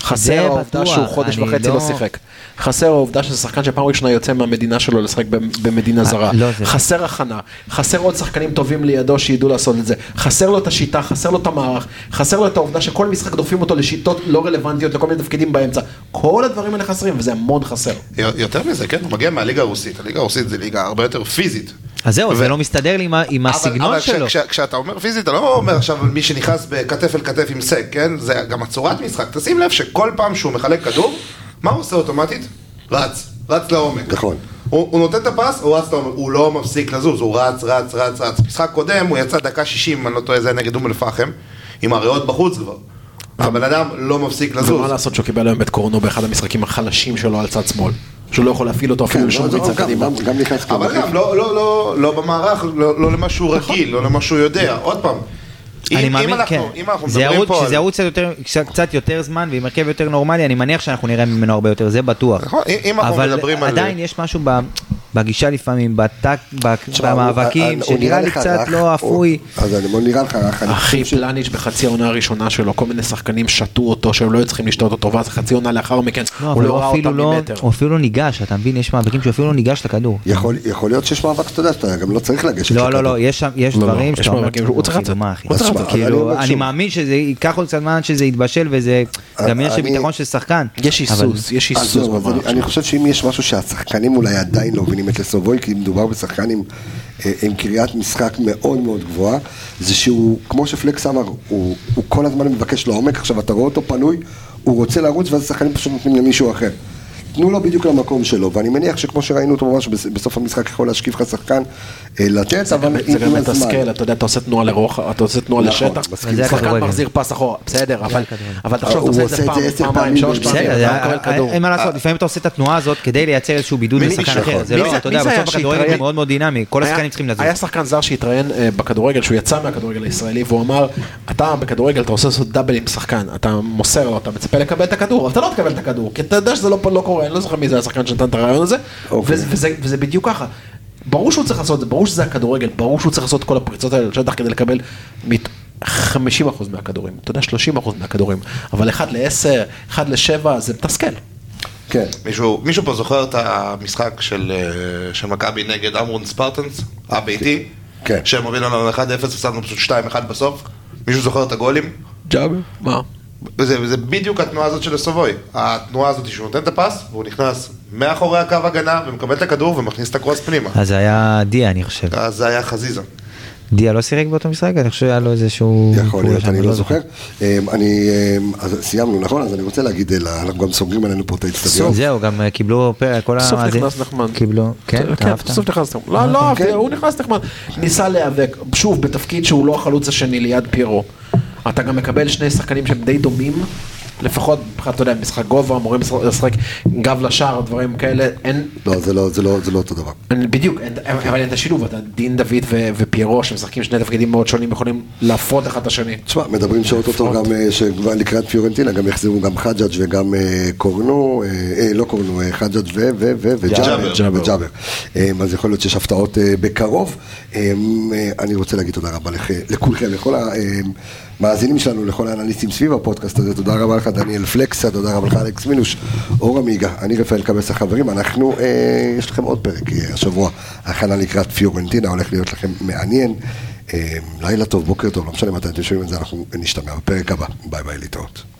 חסר העובדה שהוא חודש וחצי לא לא- שיחק. חסר העובדה שזה שחקן שפעם ראשונה יוצא מהמדינה שלו לשחק ב- במדינה זרה. לא, זה- חסר הכנה, חסר עוד שחקנים טובים לידו שידעו לעשות את זה. חסר לו את השיטה, חסר לו את המערך, חסר לו את העובדה שכל משחק דוחפים אותו לשיטות לא רלוונטיות, לכל מיני תפקידים באמצע. כל הדברים האלה חסרים, וזה המון חסר. יותר מזה, כן, הוא מגיע מהליגה הרוסית. הליגה הרוסית זה ליגה הרבה יותר פיזית. אז זהו, זה ו- לא מסתדר לי עם אבל- הסגנון אבל כש- שלו. כש- כשאתה אומר פיזית, אתה לא אומר עכשיו מי שנכנס בכתף אל כתף עם סק, כן? זה גם הצורת משחק. תשים לב שכל פעם שהוא מחלק כדור, מה הוא עושה אוטומטית? רץ, רץ לעומק. נכון. הוא, הוא נותן את הפס, הוא רץ לעומק, הוא לא מפסיק לזוז, הוא רץ, רץ, רץ, רץ. משחק קודם, הוא יצא דקה 60, אני לא טועה, זה היה נגד אום אל-פחם, עם הריאות בחוץ כבר. הבן אדם לא מפסיק לזוז. ומה לעשות שהוא קיבל היום את קורנו באחד המשחקים החלשים שלו על צד שמאל. שהוא לא יכול להפעיל אותו אפילו כן, לשום לא, ריצה גם- קדימה. אבל. גם לא, לא, לא, לא במערך, לא, לא למה שהוא רגיל, לא למה שהוא יודע. עוד פעם, אני אם, מאמין, אם אנחנו, כן. אם אנחנו זה מדברים ירוץ- פה שזה על... ירוץ קצת יותר- קצת- יותר זמן ועם הרכב יותר נורמלי, אני מניח שאנחנו נראה ממנו הרבה יותר, זה בטוח. נכון, אם- אם אנחנו אבל מדברים על- עדיין יש משהו ב- בגישה לפעמים, בטק, במאבקים, הוא- הוא שנראה נראה לי קצת לא הוא- אפוי. אז אני בוא נראה לך רך. אחי פלניץ' בחצי העונה הראשונה שלו, כל מיני שחקנים שתו אותו שהם לא היו צריכים לשתות אותו, ואז חצי עונה לאחר מכן, לא, הוא לא הוא ראה אותם לא, ממטר. הוא אפילו לא ניגש, אתה מבין? יש מאבקים שהוא אפילו לא ניגש לכדור. יכול להיות שיש מאבק שאתה יודע שאתה גם לא צריך לגשת. לא, לא, לכדור. לא, יש שם, יש לא, לא, דברים יש שאתה אומר, מאבקים, הוא צריך לצאת. מה, אחי? הוא צריך לצאת. אני כאילו, אני. מאמין שזה ייקח עוד קצת זמן שזה יתבשל וזה גם עניין של ביטחון של שחקן. יש היסוס, יש היסוס אני-. חושב שאם יש משהו שהשחקנים אולי עדיין לא מבינים, באמת לסובוי, כי מדובר בשחקן עם, אה, עם קריאת משחק מאוד מאוד גבוהה, זה שהוא, כמו שפלקס אמר, הוא, הוא כל הזמן מבקש לעומק, עכשיו אתה רואה אותו פנוי, הוא רוצה לרוץ ואז השחקנים פשוט נותנים למישהו אחר. תנו לו בדיוק למקום שלו, ואני מניח שכמו שראינו אותו ממש בס- בסוף המשחק יכול להשקיף לך שחקן לתת, אבל עם זה גם הזמן. מתסכל, אתה יודע, אתה עושה תנועה לרוחב, אתה עושה תנועה נכון, לשטח, שחקן. מחזיר פס אחורה, בסדר, אבל תחשוב, אתה הוא עושה את עושה זה פעם, פעמיים, פעמים שלוש פעמים, בסדר, אתה אה, מקבל כדור. אין מה לעשות, לפעמים אתה עושה את התנועה הזאת כדי לייצר איזשהו בידוד לשחקן אחר, זה לא, אתה יודע, בסוף הכדורגל? הוא מאוד מאוד דינמי, כל השחקנים צריכים לזוז. היה שחקן זר שהתראיין אה, בכדורגל, שהוא יצא מהכדורגל הישראלי, והוא אמר, אתה בכדורגל, אתה רוצה לעשות דאבל עם שחקן, אתה מוסר לו, אתה מצפה לקבל את הכדור, אבל אתה לא תקבל את הכדור, כי אתה יודע שזה לא לא קורה, אני לא זוכר מי זה השחקן שנתן את הרעיון הזה, אוקיי. וזה בדיוק ככה. ברור שהוא צריך לעשות את זה, ברור שזה הכדורגל, ברור שהוא צריך לעשות את כל הפריצות האלה לשטח כדי לקבל מת- 50% מהכדורים, אתה יודע, 30% מהכדורים, אבל 1 ל-10, 1 ל-7 זה מתסכל. כן. מישהו, מישהו פה זוכר את המשחק של, אה, של מכבי נגד אמרון ספרטנס, הביתי? כן. שהם הובילו לנו 1-0 ושמנו פשוט 2-1 בסוף? מישהו זוכר את הגולים? ג'אבר? מה? וזה, וזה בדיוק התנועה הזאת של הסובוי. התנועה הזאת שהוא נותן את הפס, והוא נכנס מאחורי הקו הגנה ומקבל את הכדור ומכניס את הקרוס פנימה. אז זה היה דיה, אני חושב. אז זה היה חזיזה. דיה לא שיחק באותו משחק? אני חושב שהיה לו איזשהו... יכול להיות, אני שם, לא זוכר. אמ, אני, אמ, אז סיימנו, נכון? אז אני רוצה להגיד, אלא, אנחנו גם סוגרים עלינו פה את האצטדיון. זהו, גם אה, קיבלו פרק, כל בסוף המאזינים נכנס נחמד. קיבלו, כן, כן, אהבת? בסוף נכנס נחמד. לא, לא אהבתי, כן. הוא נכנס נחמד. ניסה להיאבק, שוב, בתפקיד שהוא לא החלוץ השני ליד פיירו. אתה גם מקבל שני שחקנים שהם די דומים. לפחות מבחינת, אתה יודע, משחק גובה, אמורים לשחק גב לשער, דברים כאלה, אין, לא, זה לא, זה לא, זה לא אותו דבר. אין- בדיוק, אין- אבל אין את השילוב, את הדין דוד ו- ופיירו, שמשחקים שני תפקידים מאוד שונים, יכולים להפרות אחד את השני. תשמע, מדברים שאוטוטו גם, אה, שכבר לקראת פיורנטינה, גם יחזרו גם חג'אג' וגם אה, קורנו, אה, אה, לא קורנו, אה, חג'אג' ו- ו- ו- וג'אבר. ג'אבר. וג'אבר. אז יכול להיות שיש הפתעות אה, בקרוב. אה, אה, אני רוצה להגיד תודה רבה לכ- לכולכם, לכל המאזינים שלנו, לכל האנליסטים סביב הפודקאסט הזה. תודה רבה לך, דניאל פלקסה, תודה רבה לך, אלכס מינוש, אור עמיגה, אני רפאל קבס החברים. אנחנו, אה, יש לכם עוד פרק אה, השבוע, הכנה לקראת פיורנטינה, הולך להיות לכם מעניין. אה, לילה טוב, בוקר טוב, לא משנה מתי אתם שומעים את זה, אנחנו נשתמע בפרק הבא. ביי ביי, להתראות.